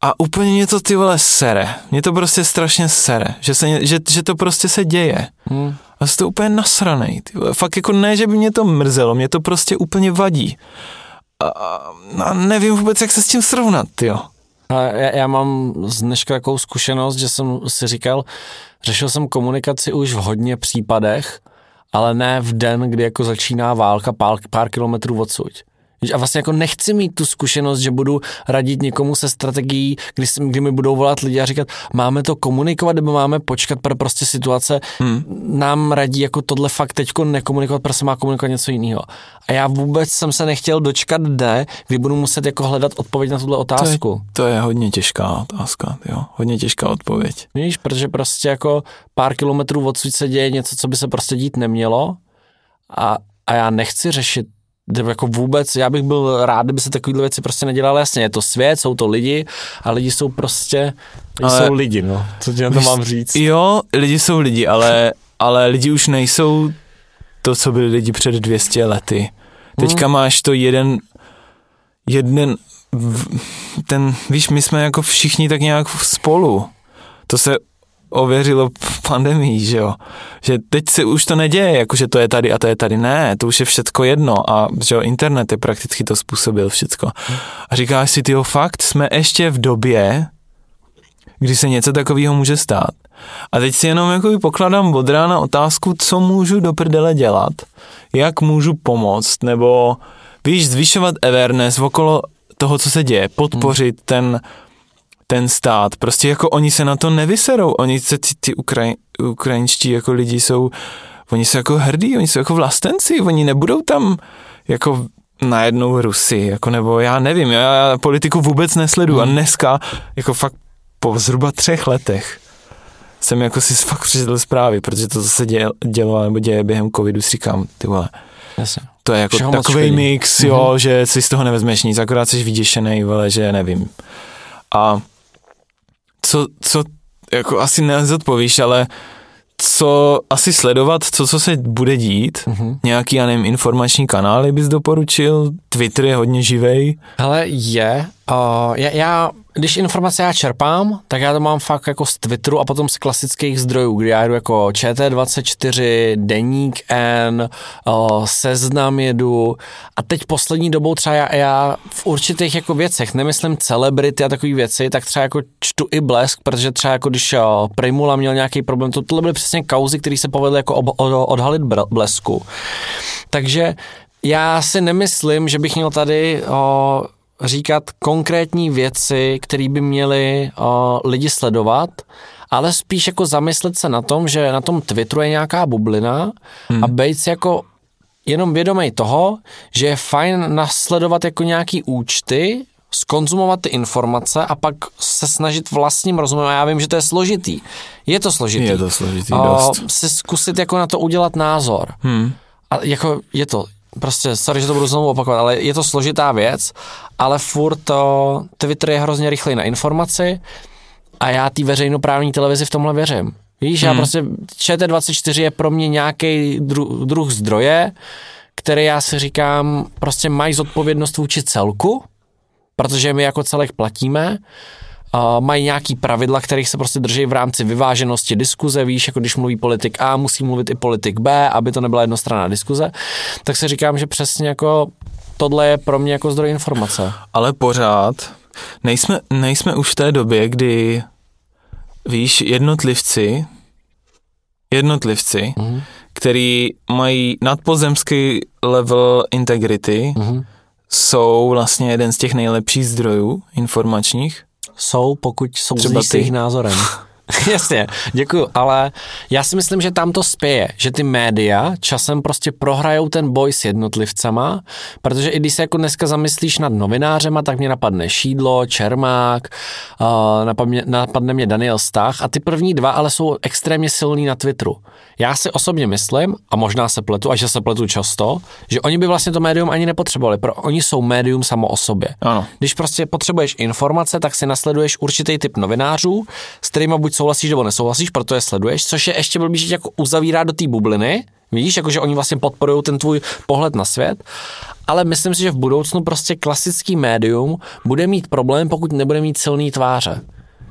a úplně mě to ty vole sere. Mě to prostě strašně sere, že, se, že, že to prostě se děje. Hm. A jsi to úplně nasranej. Ty vole. Fakt jako ne, že by mě to mrzelo, mě to prostě úplně vadí. A, a, a nevím vůbec, jak se s tím srovnat, jo. A já, já mám z dneška takovou zkušenost, že jsem si říkal, řešil jsem komunikaci už v hodně případech, ale ne v den, kdy jako začíná válka pár, pár kilometrů odsud. A vlastně jako nechci mít tu zkušenost, že budu radit někomu se strategií, kdy, si- kdy mi budou volat lidi a říkat, máme to komunikovat, nebo máme počkat, pro prostě situace hmm. nám radí jako tohle fakt teďko nekomunikovat, prostě má komunikovat něco jiného. A já vůbec jsem se nechtěl dočkat dne, kdy budu muset jako hledat odpověď na tuhle To je, otázku. to je hodně těžká otázka, jo. Hodně těžká odpověď. Víš, protože prostě jako pár kilometrů odsud se děje něco, co by se prostě dít nemělo a, a já nechci řešit jako vůbec, já bych byl rád, kdyby se takovéhle věci prostě nedělaly. Jasně, je to svět, jsou to lidi a lidi jsou prostě, lidi Ale- jsou lidi, no. Co ti na to mám říct? Jo, lidi jsou lidi, ale, ale lidi už nejsou to, co byli lidi před 200 lety. Teďka máš to jeden, jeden, ten, víš, my jsme jako všichni tak nějak spolu. To se ověřilo v pandemii, že jo. Že teď se už to neděje, jako že to je tady a to je tady. Ne, to už je všecko jedno a že jo, internet je prakticky to způsobil všecko. A říkáš si, tyjo, fakt jsme ještě v době, kdy se něco takového může stát. A teď si jenom jako pokládám od rána otázku, co můžu do prdele dělat, jak můžu pomoct, nebo víš, zvyšovat awareness okolo toho, co se děje, podpořit ten, ten stát. Prostě jako oni se na to nevyserou, oni se ty, ty Ukraj, ukrajinští jako lidi jsou, oni jsou jako hrdí, oni jsou jako vlastenci, oni nebudou tam jako najednou Rusy, jako nebo já nevím, já politiku vůbec nesleduju a dneska jako fakt po zhruba třech letech jsem jako si fakt přečetl zprávy, protože to, co se děje, dělo nebo děje během covidu, si říkám, ty vole, Jasně. to je jako Všeho takový mix, jo, že si z toho nevezmeš nic, akorát jsi vyděšený, vole, že nevím. A co, co, jako asi nezodpovíš, ale co asi sledovat, co, co se bude dít, Mhm. nějaký, já nevím, informační kanály bys doporučil, Twitter je hodně živej, Hele, je. Uh, já, já, když informace já čerpám, tak já to mám fakt jako z Twitteru a potom z klasických zdrojů, kdy já jdu jako ČT24, Deník N, uh, Seznam jedu a teď poslední dobou třeba já, já v určitých jako věcech, nemyslím celebrity a takové věci, tak třeba jako čtu i Blesk, protože třeba jako když uh, Primula měl nějaký problém, to tohle byly přesně kauzy, které se povedly jako ob, od, odhalit Blesku. Takže já si nemyslím, že bych měl tady o, říkat konkrétní věci, které by měli o, lidi sledovat, ale spíš jako zamyslet se na tom, že na tom Twitteru je nějaká bublina hmm. a být si jako jenom vědomý toho, že je fajn nasledovat jako nějaký účty, skonzumovat ty informace a pak se snažit vlastním rozumem. A já vím, že to je složitý. Je to složitý. Je to složitý O, dost. Si zkusit jako na to udělat názor. Hmm. A jako je to, prostě, sorry, že to budu znovu opakovat, ale je to složitá věc, ale furt to, Twitter je hrozně rychlej na informaci a já té veřejnoprávní televizi v tomhle věřím. Víš, hmm. já prostě, ČT24 je pro mě nějaký dru, druh zdroje, který já si říkám, prostě mají zodpovědnost vůči celku, protože my jako celek platíme, Uh, mají nějaký pravidla, kterých se prostě drží v rámci vyváženosti diskuze, víš, jako když mluví politik A, musí mluvit i politik B, aby to nebyla jednostranná diskuze, tak si říkám, že přesně jako tohle je pro mě jako zdroj informace. Ale pořád nejsme, nejsme už v té době, kdy víš, jednotlivci, jednotlivci, Mhm. který mají nadpozemský level integrity, Mhm. jsou vlastně jeden z těch nejlepších zdrojů informačních. Jsou, pokud jsou s ty. jejich názorem. (laughs) (laughs) Jasně, děkuju, ale já si myslím, že tam to spěje, že ty média časem prostě prohrajou ten boj s jednotlivcama, protože i když se jako dneska zamyslíš nad novinářema, tak mě napadne Šídlo, Čermák, uh, napadne, napadne mě Daniel Stach a ty první dva ale jsou extrémně silní na Twitteru. Já si osobně myslím, a možná se pletu, a že se pletu často, že oni by vlastně to médium ani nepotřebovali, pro oni jsou médium samo o sobě. Ano. Když prostě potřebuješ informace, tak si nasleduješ určitý typ novinářů, s kterými buď souhlasíš nebo nesouhlasíš, proto je sleduješ, což je ještě blbý, že tě jako uzavírá do té bubliny, Víš, jakože oni vlastně podporují ten tvůj pohled na svět, ale myslím si, že v budoucnu prostě klasický médium bude mít problém, pokud nebude mít silný tváře.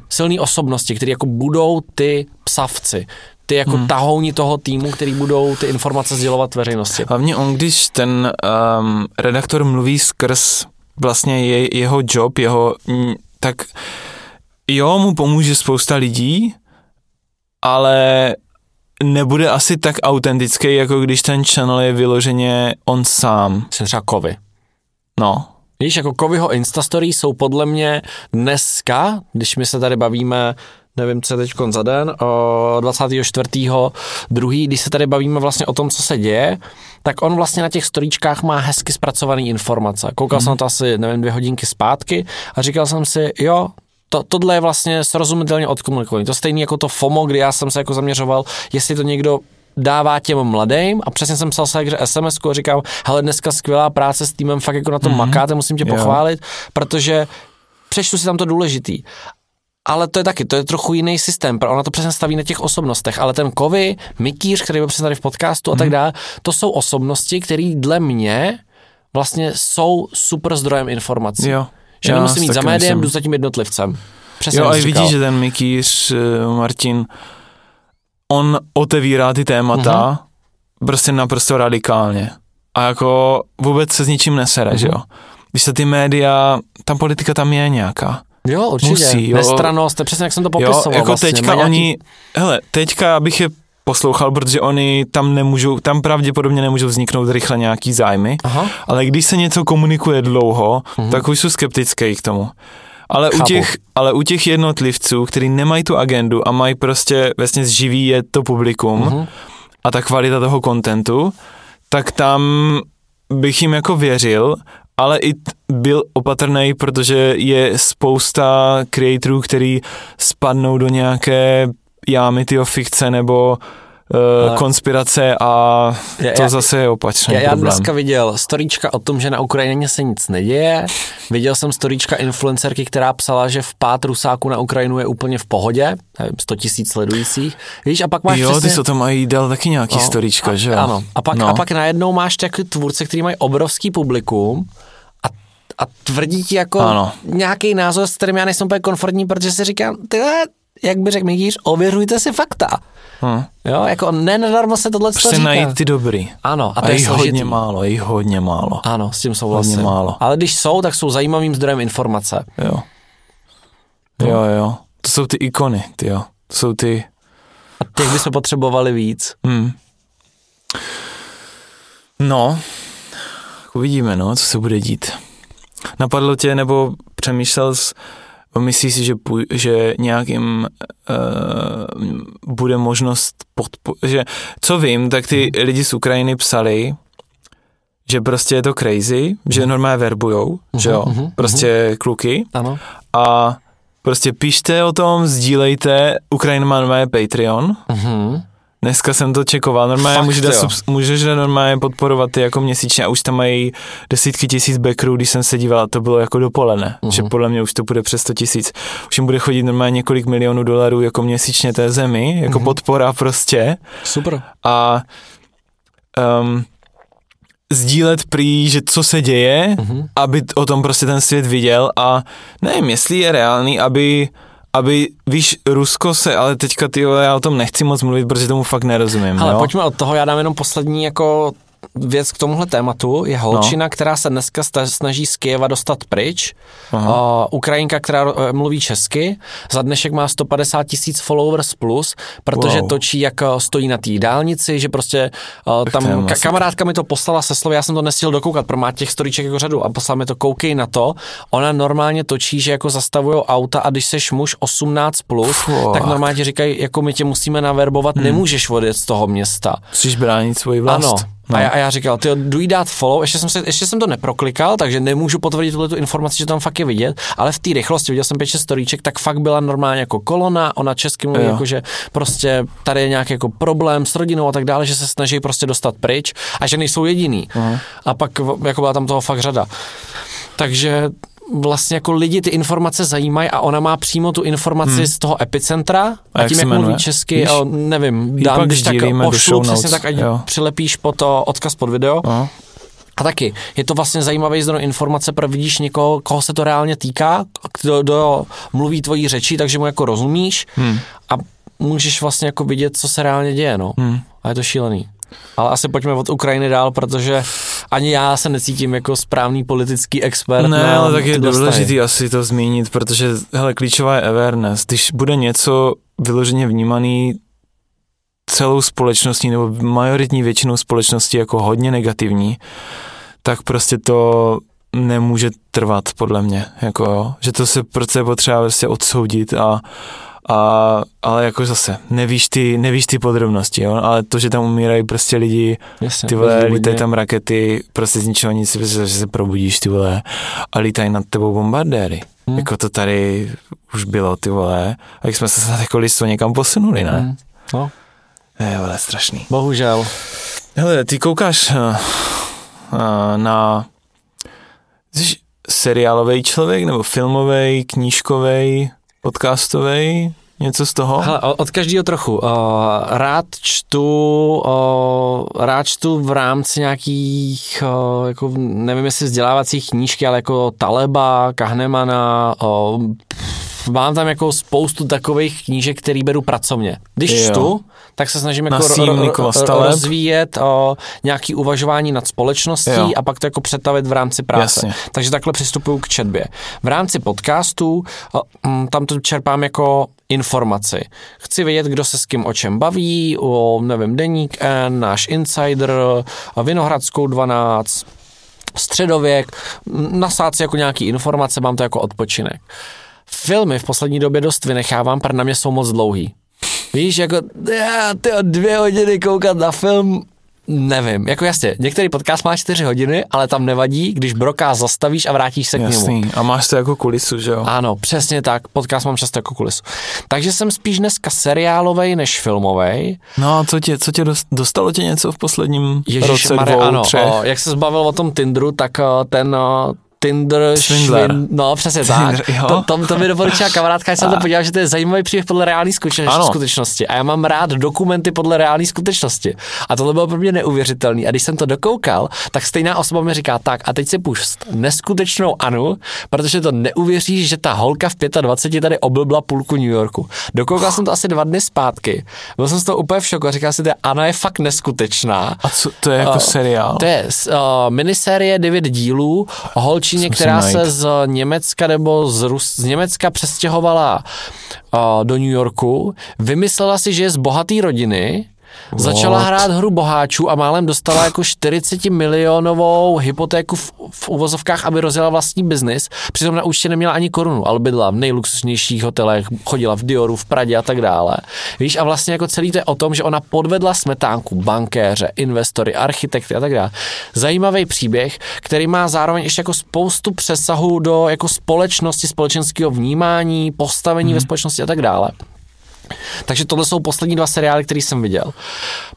Silný osobnosti, které jako budou ty psavci, ty jako hmm. tahouni toho týmu, který budou ty informace sdělovat veřejnosti. Hlavně on, když ten um, redaktor mluví skrz vlastně je, jeho job, jeho, mm, tak jo, mu pomůže spousta lidí, ale nebude asi tak autentický, jako když ten channel je vyloženě on sám. Jsem třeba Kovy. No. Víš, jako Kovyho Instastory jsou podle mě dneska, když my se tady bavíme nevím, co je teď za den, o 24. druhý, když se tady bavíme vlastně o tom, co se děje, tak on vlastně na těch storíčkách má hezky zpracované informace. Koukal mm. jsem na to asi, nevím, dvě hodinky zpátky a říkal jsem si, jo, to, tohle je vlastně srozumitelně odkomunikované. To stejný jako to FOMO, kdy já jsem se jako zaměřoval, jestli to někdo dává těm mladým a přesně jsem psal se sms a říkám, hele, dneska skvělá práce s týmem, fakt jako na tom mm-hmm. makáte, musím tě pochválit, jo. protože přečtu si tam to důležitý. Ale to je taky, to je trochu jiný systém, ona to přesně staví na těch osobnostech, ale ten Kovy, Mikýř, který byl přesně tady v podcastu mm-hmm. a tak mhm. dále, to jsou osobnosti, které dle mě vlastně jsou super zdrojem informací. Jo. Že Já nemusím mít za médiem, jdu za tím jednotlivcem. Přesně jo, a vidíš, že ten Mikýř, eh, Martin, on otevírá ty témata uh-huh. prostě naprosto radikálně. A jako vůbec se s ničím nesere, uh-huh. že jo. Když se ty média, tam politika tam je nějaká. Jo, určitě. Musí, jo. Nestranost, přesně jak jsem to popisoval. Jo, jako vlastně. teďka nějaký... oni, hele, teďka bych je poslouchal, protože oni tam nemůžou, tam pravděpodobně nemůžou vzniknout rychle nějaký zájmy, Aha. ale když se něco komunikuje dlouho, uh-huh. tak už jsou skeptický k tomu. Ale u, těch, ale u těch jednotlivců, kteří nemají tu agendu a mají prostě vlastně zživí je to publikum uh-huh. a ta kvalita toho kontentu, tak tam bych jim jako věřil, ale i byl opatrný, protože je spousta creatorů, který spadnou do nějaké jámy tyho fikce nebo uh, konspirace a to já, zase je opačný já, já problém. dneska viděl storíčka o tom, že na Ukrajině se nic neděje. Viděl jsem storíčka influencerky, která psala, že v pát Rusáku na Ukrajinu je úplně v pohodě. Nevím, 100 tisíc sledujících. Víš, a pak máš Jo, přesně... ty se to mají dal taky nějaký no, storíčka, že Ano. A pak, no. a pak najednou máš taky tvůrce, který mají obrovský publikum a a tvrdí ti jako ano. nějaký názor, s kterým já nejsem úplně komfortní, protože si říkám, tyhle, jak by řekl Mikýř, ověřujte si fakta. Hmm. Jo, jako nenadarmo se tohle prostě říká. najít ty dobrý. Ano. A, a to je hodně málo, je hodně málo. Ano, s tím souhlasím. Hodně málo. Ale když jsou, tak jsou zajímavým zdrojem informace. Jo. No. Jo, jo. To jsou ty ikony, ty jo. To jsou ty... A těch bychom potřebovali víc. Hmm. No, uvidíme, no, co se bude dít. Napadlo tě, nebo přemýšlel jsi, Myslíš si, že, že nějakým uh, bude možnost podpo- že co vím, tak ty hmm. lidi z Ukrajiny psali, že prostě je to crazy, hmm. že normálně verbujou, hmm. že jo, hmm. prostě hmm. kluky. Ano. A prostě píšte o tom, sdílejte, Ukrajina má normálně Patreon. Hmm Dneska jsem to čekoval, normálně Fakt, můžeš, sub, můžeš normálně podporovat ty jako měsíčně a už tam mají desítky tisíc backerů, když jsem se díval, to bylo jako dopoledne, uh-huh. že podle mě už to bude přes 100 tisíc. Už jim bude chodit normálně několik milionů dolarů jako měsíčně té zemi, jako uh-huh. podpora prostě. Super. A um, sdílet prý, že co se děje, uh-huh. aby o tom prostě ten svět viděl a nevím, jestli je reálný, aby aby, víš, Rusko se, ale teďka ty já o tom nechci moc mluvit, protože tomu fakt nerozumím. Ale jo? pojďme od toho, já dám jenom poslední jako věc k tomuhle tématu. Je holčina, no. která se dneska snaží z Kyjeva dostat pryč. Uh, Ukrajinka, která uh, mluví česky. Za dnešek má 150 tisíc followers plus, protože wow. točí, jak uh, stojí na té dálnici, že prostě uh, tam ka- kamarádka mi to poslala se slovy, já jsem to nestihl dokoukat, pro má těch storíček jako řadu a poslala mi to, koukej na to. Ona normálně točí, že jako zastavují auta a když seš muž 18 plus, Fuck. tak normálně říkají, jako my tě musíme naverbovat, hmm. nemůžeš odjet z toho města. Musíš bránit svoji vlast. Ano, No. A, já, a já říkal, ty jdu jí dát follow, ještě jsem, se, ještě jsem to neproklikal, takže nemůžu potvrdit tuhle tu informaci, že tam fakt je vidět, ale v té rychlosti, viděl jsem 5 storíček, tak fakt byla normálně jako kolona, ona česky mluví, jako že prostě tady je nějaký jako problém s rodinou a tak dále, že se snaží prostě dostat pryč a že nejsou jediný. Uh-huh. A pak jako byla tam toho fakt řada. Takže vlastně jako lidi ty informace zajímají a ona má přímo tu informaci hmm. z toho epicentra a, a tím, jak mluví česky, Víš? O, nevím, dám, když tak pošlu přesně tak, ať jo. přilepíš po to odkaz pod video. Aha. A taky, je to vlastně zajímavý zdroj informace, pro vidíš někoho, koho se to reálně týká, kdo, kdo mluví tvojí řeči, takže mu jako rozumíš hmm. a můžeš vlastně jako vidět, co se reálně děje, no. Hmm. A je to šílený. Ale asi pojďme od Ukrajiny dál, protože ani já se necítím jako správný politický expert. Ne, ale tak je důležitý asi to zmínit, protože hele, klíčová je awareness. Když bude něco vyloženě vnímaný celou společností nebo majoritní většinou společnosti jako hodně negativní, tak prostě to nemůže trvat podle mě, jako, že to se prostě potřeba prostě odsoudit a, a, ale jako zase, nevíš ty, nevíš ty podrobnosti, jo? ale to, že tam umírají prostě lidi, Jasně, ty vole, lítají tam rakety, prostě z ničeho nic, že se probudíš, ty vole, a lítají nad tebou bombardéry. Hmm. Jako to tady už bylo, ty vole, a jak jsme se snad jako listo někam posunuli, ne? Hmm. No. Je, vole, strašný. Bohužel. Hele, ty koukáš uh, uh, na... Jsi seriálový člověk, nebo filmový, knížkový, podcastový, něco z toho? Hele, od každého trochu. Rád čtu, rád čtu v rámci nějakých, jako nevím jestli vzdělávacích knížky, ale jako Taleba, Kahnemana, mám tam jako spoustu takových knížek, který beru pracovně. Když jo. čtu, tak se snažím jako ro- ro- rozvíjet o, nějaký uvažování nad společností jo. a pak to jako přetavit v rámci práce. Jasně. Takže takhle přistupuju k četbě. V rámci podcastů o, mm, tam to čerpám jako informaci. Chci vědět, kdo se s kým o čem baví, o, nevím, Deník N, náš Insider, Vinohradskou 12, středověk, nasát si jako nějaký informace, mám to jako odpočinek. Filmy v poslední době dost vynechávám, protože na mě jsou moc dlouhý. Víš, jako já, ty dvě hodiny koukat na film, Nevím, jako jasně, některý podcast má čtyři hodiny, ale tam nevadí, když broká zastavíš a vrátíš se Jasný. k němu. A máš to jako kulisu, že jo? Ano, přesně tak, podcast mám často jako kulisu. Takže jsem spíš dneska seriálovej než filmovej. No a co tě, co tě dostalo tě něco v posledním Ježiš, roce, Mare, dvou, ano, třech? O, jak se zbavil o tom Tinderu, tak ten Tinder, Švin, no přesně tak. (laughs) To, to, to mi doporučila kamarádka, jsem to podíval, že to je zajímavý příběh podle reální skutečnosti. A já mám rád dokumenty podle reální skutečnosti. A tohle bylo pro mě neuvěřitelný. A když jsem to dokoukal, tak stejná osoba mi říká, tak a teď si pust neskutečnou Anu, protože to neuvěříš, že ta holka v 25 tady oblbla půlku New Yorku. Dokoukal jsem to asi dva dny zpátky. Byl jsem z toho úplně v šoku a říkal si, že Ana je fakt neskutečná. A co to je jako uh, seriál? To je uh, minisérie 9 dílů, holčí holčině, která se z Německa nebo z, Rus, z Německa přestěhovala uh, do New Yorku, vymyslela si, že je z bohaté rodiny, What? Začala hrát hru boháčů a málem dostala jako 40 milionovou hypotéku v, v uvozovkách, aby rozjela vlastní biznis. Přitom na účtě neměla ani korunu, ale bydla v nejluxusnějších hotelech, chodila v Dioru, v Pradě a tak dále. Víš, a vlastně jako celý to je o tom, že ona podvedla smetánku, bankéře, investory, architekty a tak dále. Zajímavý příběh, který má zároveň ještě jako spoustu přesahů do jako společnosti, společenského vnímání, postavení hmm. ve společnosti a tak dále. Takže tohle jsou poslední dva seriály, které jsem viděl.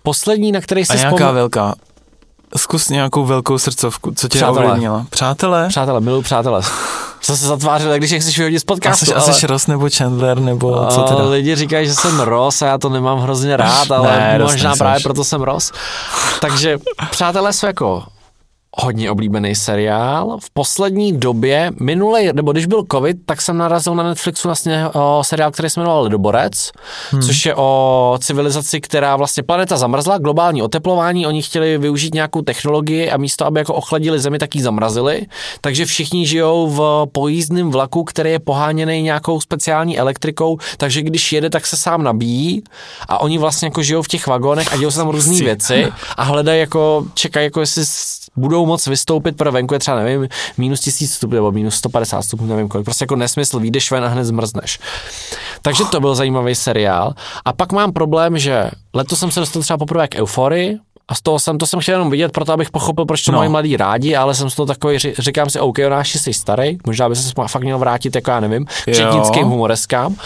Poslední, na který jsem A nějaká vzpomněl... velká? Zkus nějakou velkou srdcovku, co tě přátelé. ovlivnila. Přátelé? Přátelé, miluji přátelé. Co se zatvářil, když chceš vyhodit z podcastu. A jsi, ale... Ross nebo Chandler, nebo co teda? Lidi říkají, že jsem Ross a já to nemám hrozně rád, ale ne, možná právě proto jsem Ross. Takže přátelé jsou jako hodně oblíbený seriál. V poslední době, minulej, nebo když byl covid, tak jsem narazil na Netflixu vlastně o seriál, který se jmenoval Ledoborec, hmm. což je o civilizaci, která vlastně planeta zamrzla, globální oteplování, oni chtěli využít nějakou technologii a místo, aby jako ochladili zemi, tak ji zamrazili. Takže všichni žijou v pojízdném vlaku, který je poháněný nějakou speciální elektrikou, takže když jede, tak se sám nabíjí a oni vlastně jako žijou v těch vagónech a dějou se tam různé věci a hledají jako, čekají jako jestli budou moc vystoupit, pro venku je třeba, nevím, minus 1000 stupňů nebo minus 150 stupňů, nevím kolik. Prostě jako nesmysl, vyjdeš ven a hned zmrzneš. Takže to byl zajímavý seriál. A pak mám problém, že letos jsem se dostal třeba poprvé k euforii, a z toho jsem, to jsem chtěl jenom vidět, proto abych pochopil, proč to no. mají mladí rádi, ale jsem z toho takový, říkám si, OK, Jonáš, jsi starý, možná by se fakt měl vrátit, jako já nevím, k četnickým humoreskám.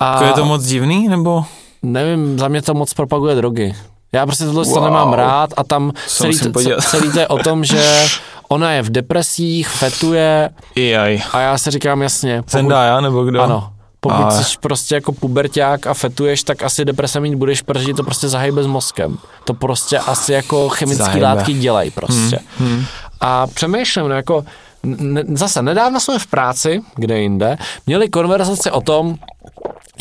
A je to moc divný, nebo? Nevím, za mě to moc propaguje drogy. Já prostě tohle wow. nemám rád a tam celý, celý to je o tom, že (laughs) ona je v depresích, fetuje Jaj. a já si říkám jasně. Pokud, já nebo kdo? Ano, pokud a... jsi prostě jako puberták a fetuješ, tak asi deprese mít budeš, protože to prostě zahejbe s mozkem. To prostě asi jako chemické látky dělají prostě. Hmm. Hmm. A přemýšlím, no jako zase nedávno jsme v práci, kde jinde, měli konverzaci o tom,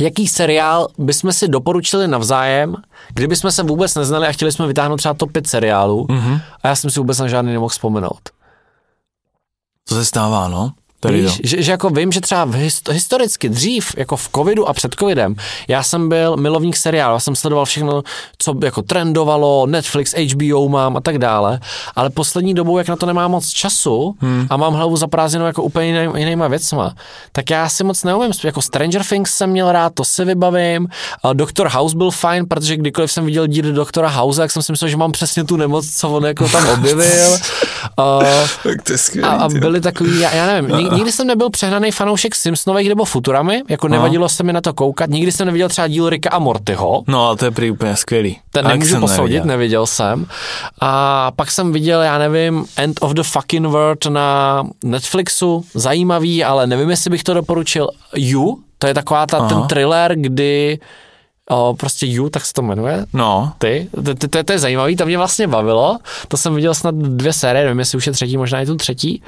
jaký seriál bychom si doporučili navzájem, kdyby jsme se vůbec neznali a chtěli jsme vytáhnout třeba top 5 seriálů mm-hmm. a já jsem si vůbec na žádný nemohl vzpomenout. To se stává, no. Tady Víš, že, že, jako vím, že třeba v hist- historicky dřív, jako v covidu a před covidem, já jsem byl milovník seriálu, já jsem sledoval všechno, co jako trendovalo, Netflix, HBO mám a tak dále, ale poslední dobou, jak na to nemám moc času hmm. a mám hlavu zaprázdněnou jako úplně jiný, jinýma věcma, tak já si moc neumím, jako Stranger Things jsem měl rád, to si vybavím, a Doktor House byl fajn, protože kdykoliv jsem viděl díl Doktora House, tak jsem si myslel, že mám přesně tu nemoc, co on jako tam objevil. (laughs) a, a, a byli takový, já, já nevím, nikdy jsem nebyl přehnaný fanoušek Simpsonových nebo Futuramy, jako nevadilo no. se mi na to koukat, nikdy jsem neviděl třeba díl Rika a Mortyho. No, ale to je prý úplně skvělý. Ten nemůžu posoudit, neviděl. neviděl jsem. A pak jsem viděl, já nevím, End of the Fucking World na Netflixu, zajímavý, ale nevím, jestli bych to doporučil. You, to je taková ta, ten thriller, kdy o, prostě You, tak se to jmenuje. No. Ty, to, to, to, to je zajímavý, to mě vlastně bavilo. To jsem viděl snad dvě série, nevím, jestli už je třetí, možná je tu třetí.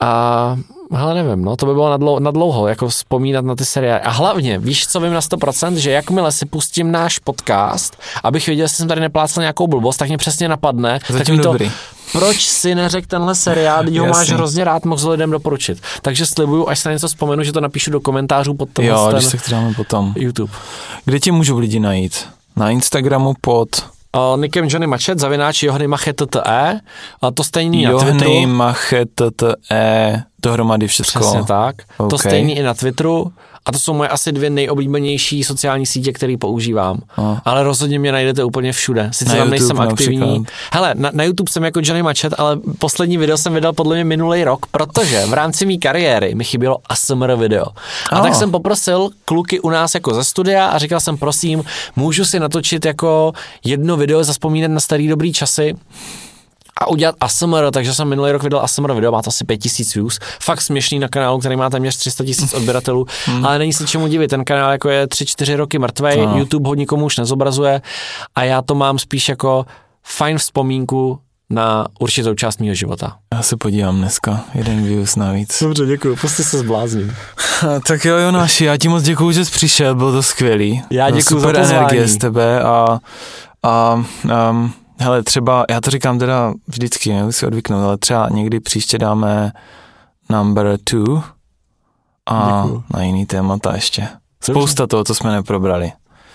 A hele, nevím, no, to by bylo na dlouho, na dlouho, jako vzpomínat na ty seriály. A hlavně, víš, co vím na 100%, že jakmile si pustím náš podcast, abych věděl, jestli jsem tady neplácel nějakou blbost, tak mě přesně napadne. Zatím to, dobrý. proč si neřekl tenhle seriál, když ho máš hrozně rád, mohl lidem doporučit. Takže slibuju, až se na něco vzpomenu, že to napíšu do komentářů pod tom. Jo, když se potom. YouTube. Kde tě můžou lidi najít? Na Instagramu pod Nikem Johnny Machet, zavináč Johny Machet.e, a to stejný na Twitteru. Johny Machet.e, dohromady všechno. Přesně tak. Okay. To stejný i na Twitteru. A to jsou moje asi dvě nejoblíbenější sociální sítě, které používám. A. Ale rozhodně mě najdete úplně všude. Sice na tam nejsem aktivní. Například. Hele, na, na YouTube jsem jako Johnny Machet, ale poslední video jsem vydal podle mě minulý rok, protože v rámci mé kariéry mi chybělo ASMR video. A oh. tak jsem poprosil kluky u nás jako ze studia a říkal jsem, prosím, můžu si natočit jako jedno video, zaspomínat na starý dobrý časy a udělat ASMR, takže jsem minulý rok vydal ASMR video, má to asi 5000 views, fakt směšný na kanálu, který má téměř 300 tisíc (laughs) odběratelů, hmm. ale není se čemu divit, ten kanál jako je 3-4 roky mrtvej, no. YouTube ho nikomu už nezobrazuje a já to mám spíš jako fajn vzpomínku na určitou část mého života. Já se podívám dneska, jeden views navíc. Dobře, děkuji, prostě se zblázním. (laughs) tak jo, Jonáši, já ti moc děkuji, že jsi přišel, bylo to skvělý. Já děkuji za pozvání. energie z tebe a, a um, Hele, třeba, já to říkám teda vždycky, nebudu si odvyknout, ale třeba někdy příště dáme number two a Děkuju. na jiný témata ještě. Spousta Dobře. toho, co jsme neprobrali.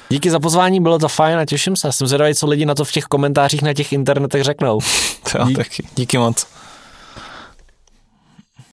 Díky za pozvání, bylo to fajn a těším se. Jsem zvědavý, co lidi na to v těch komentářích na těch internetech řeknou. (laughs) to Dík. taky. Díky moc.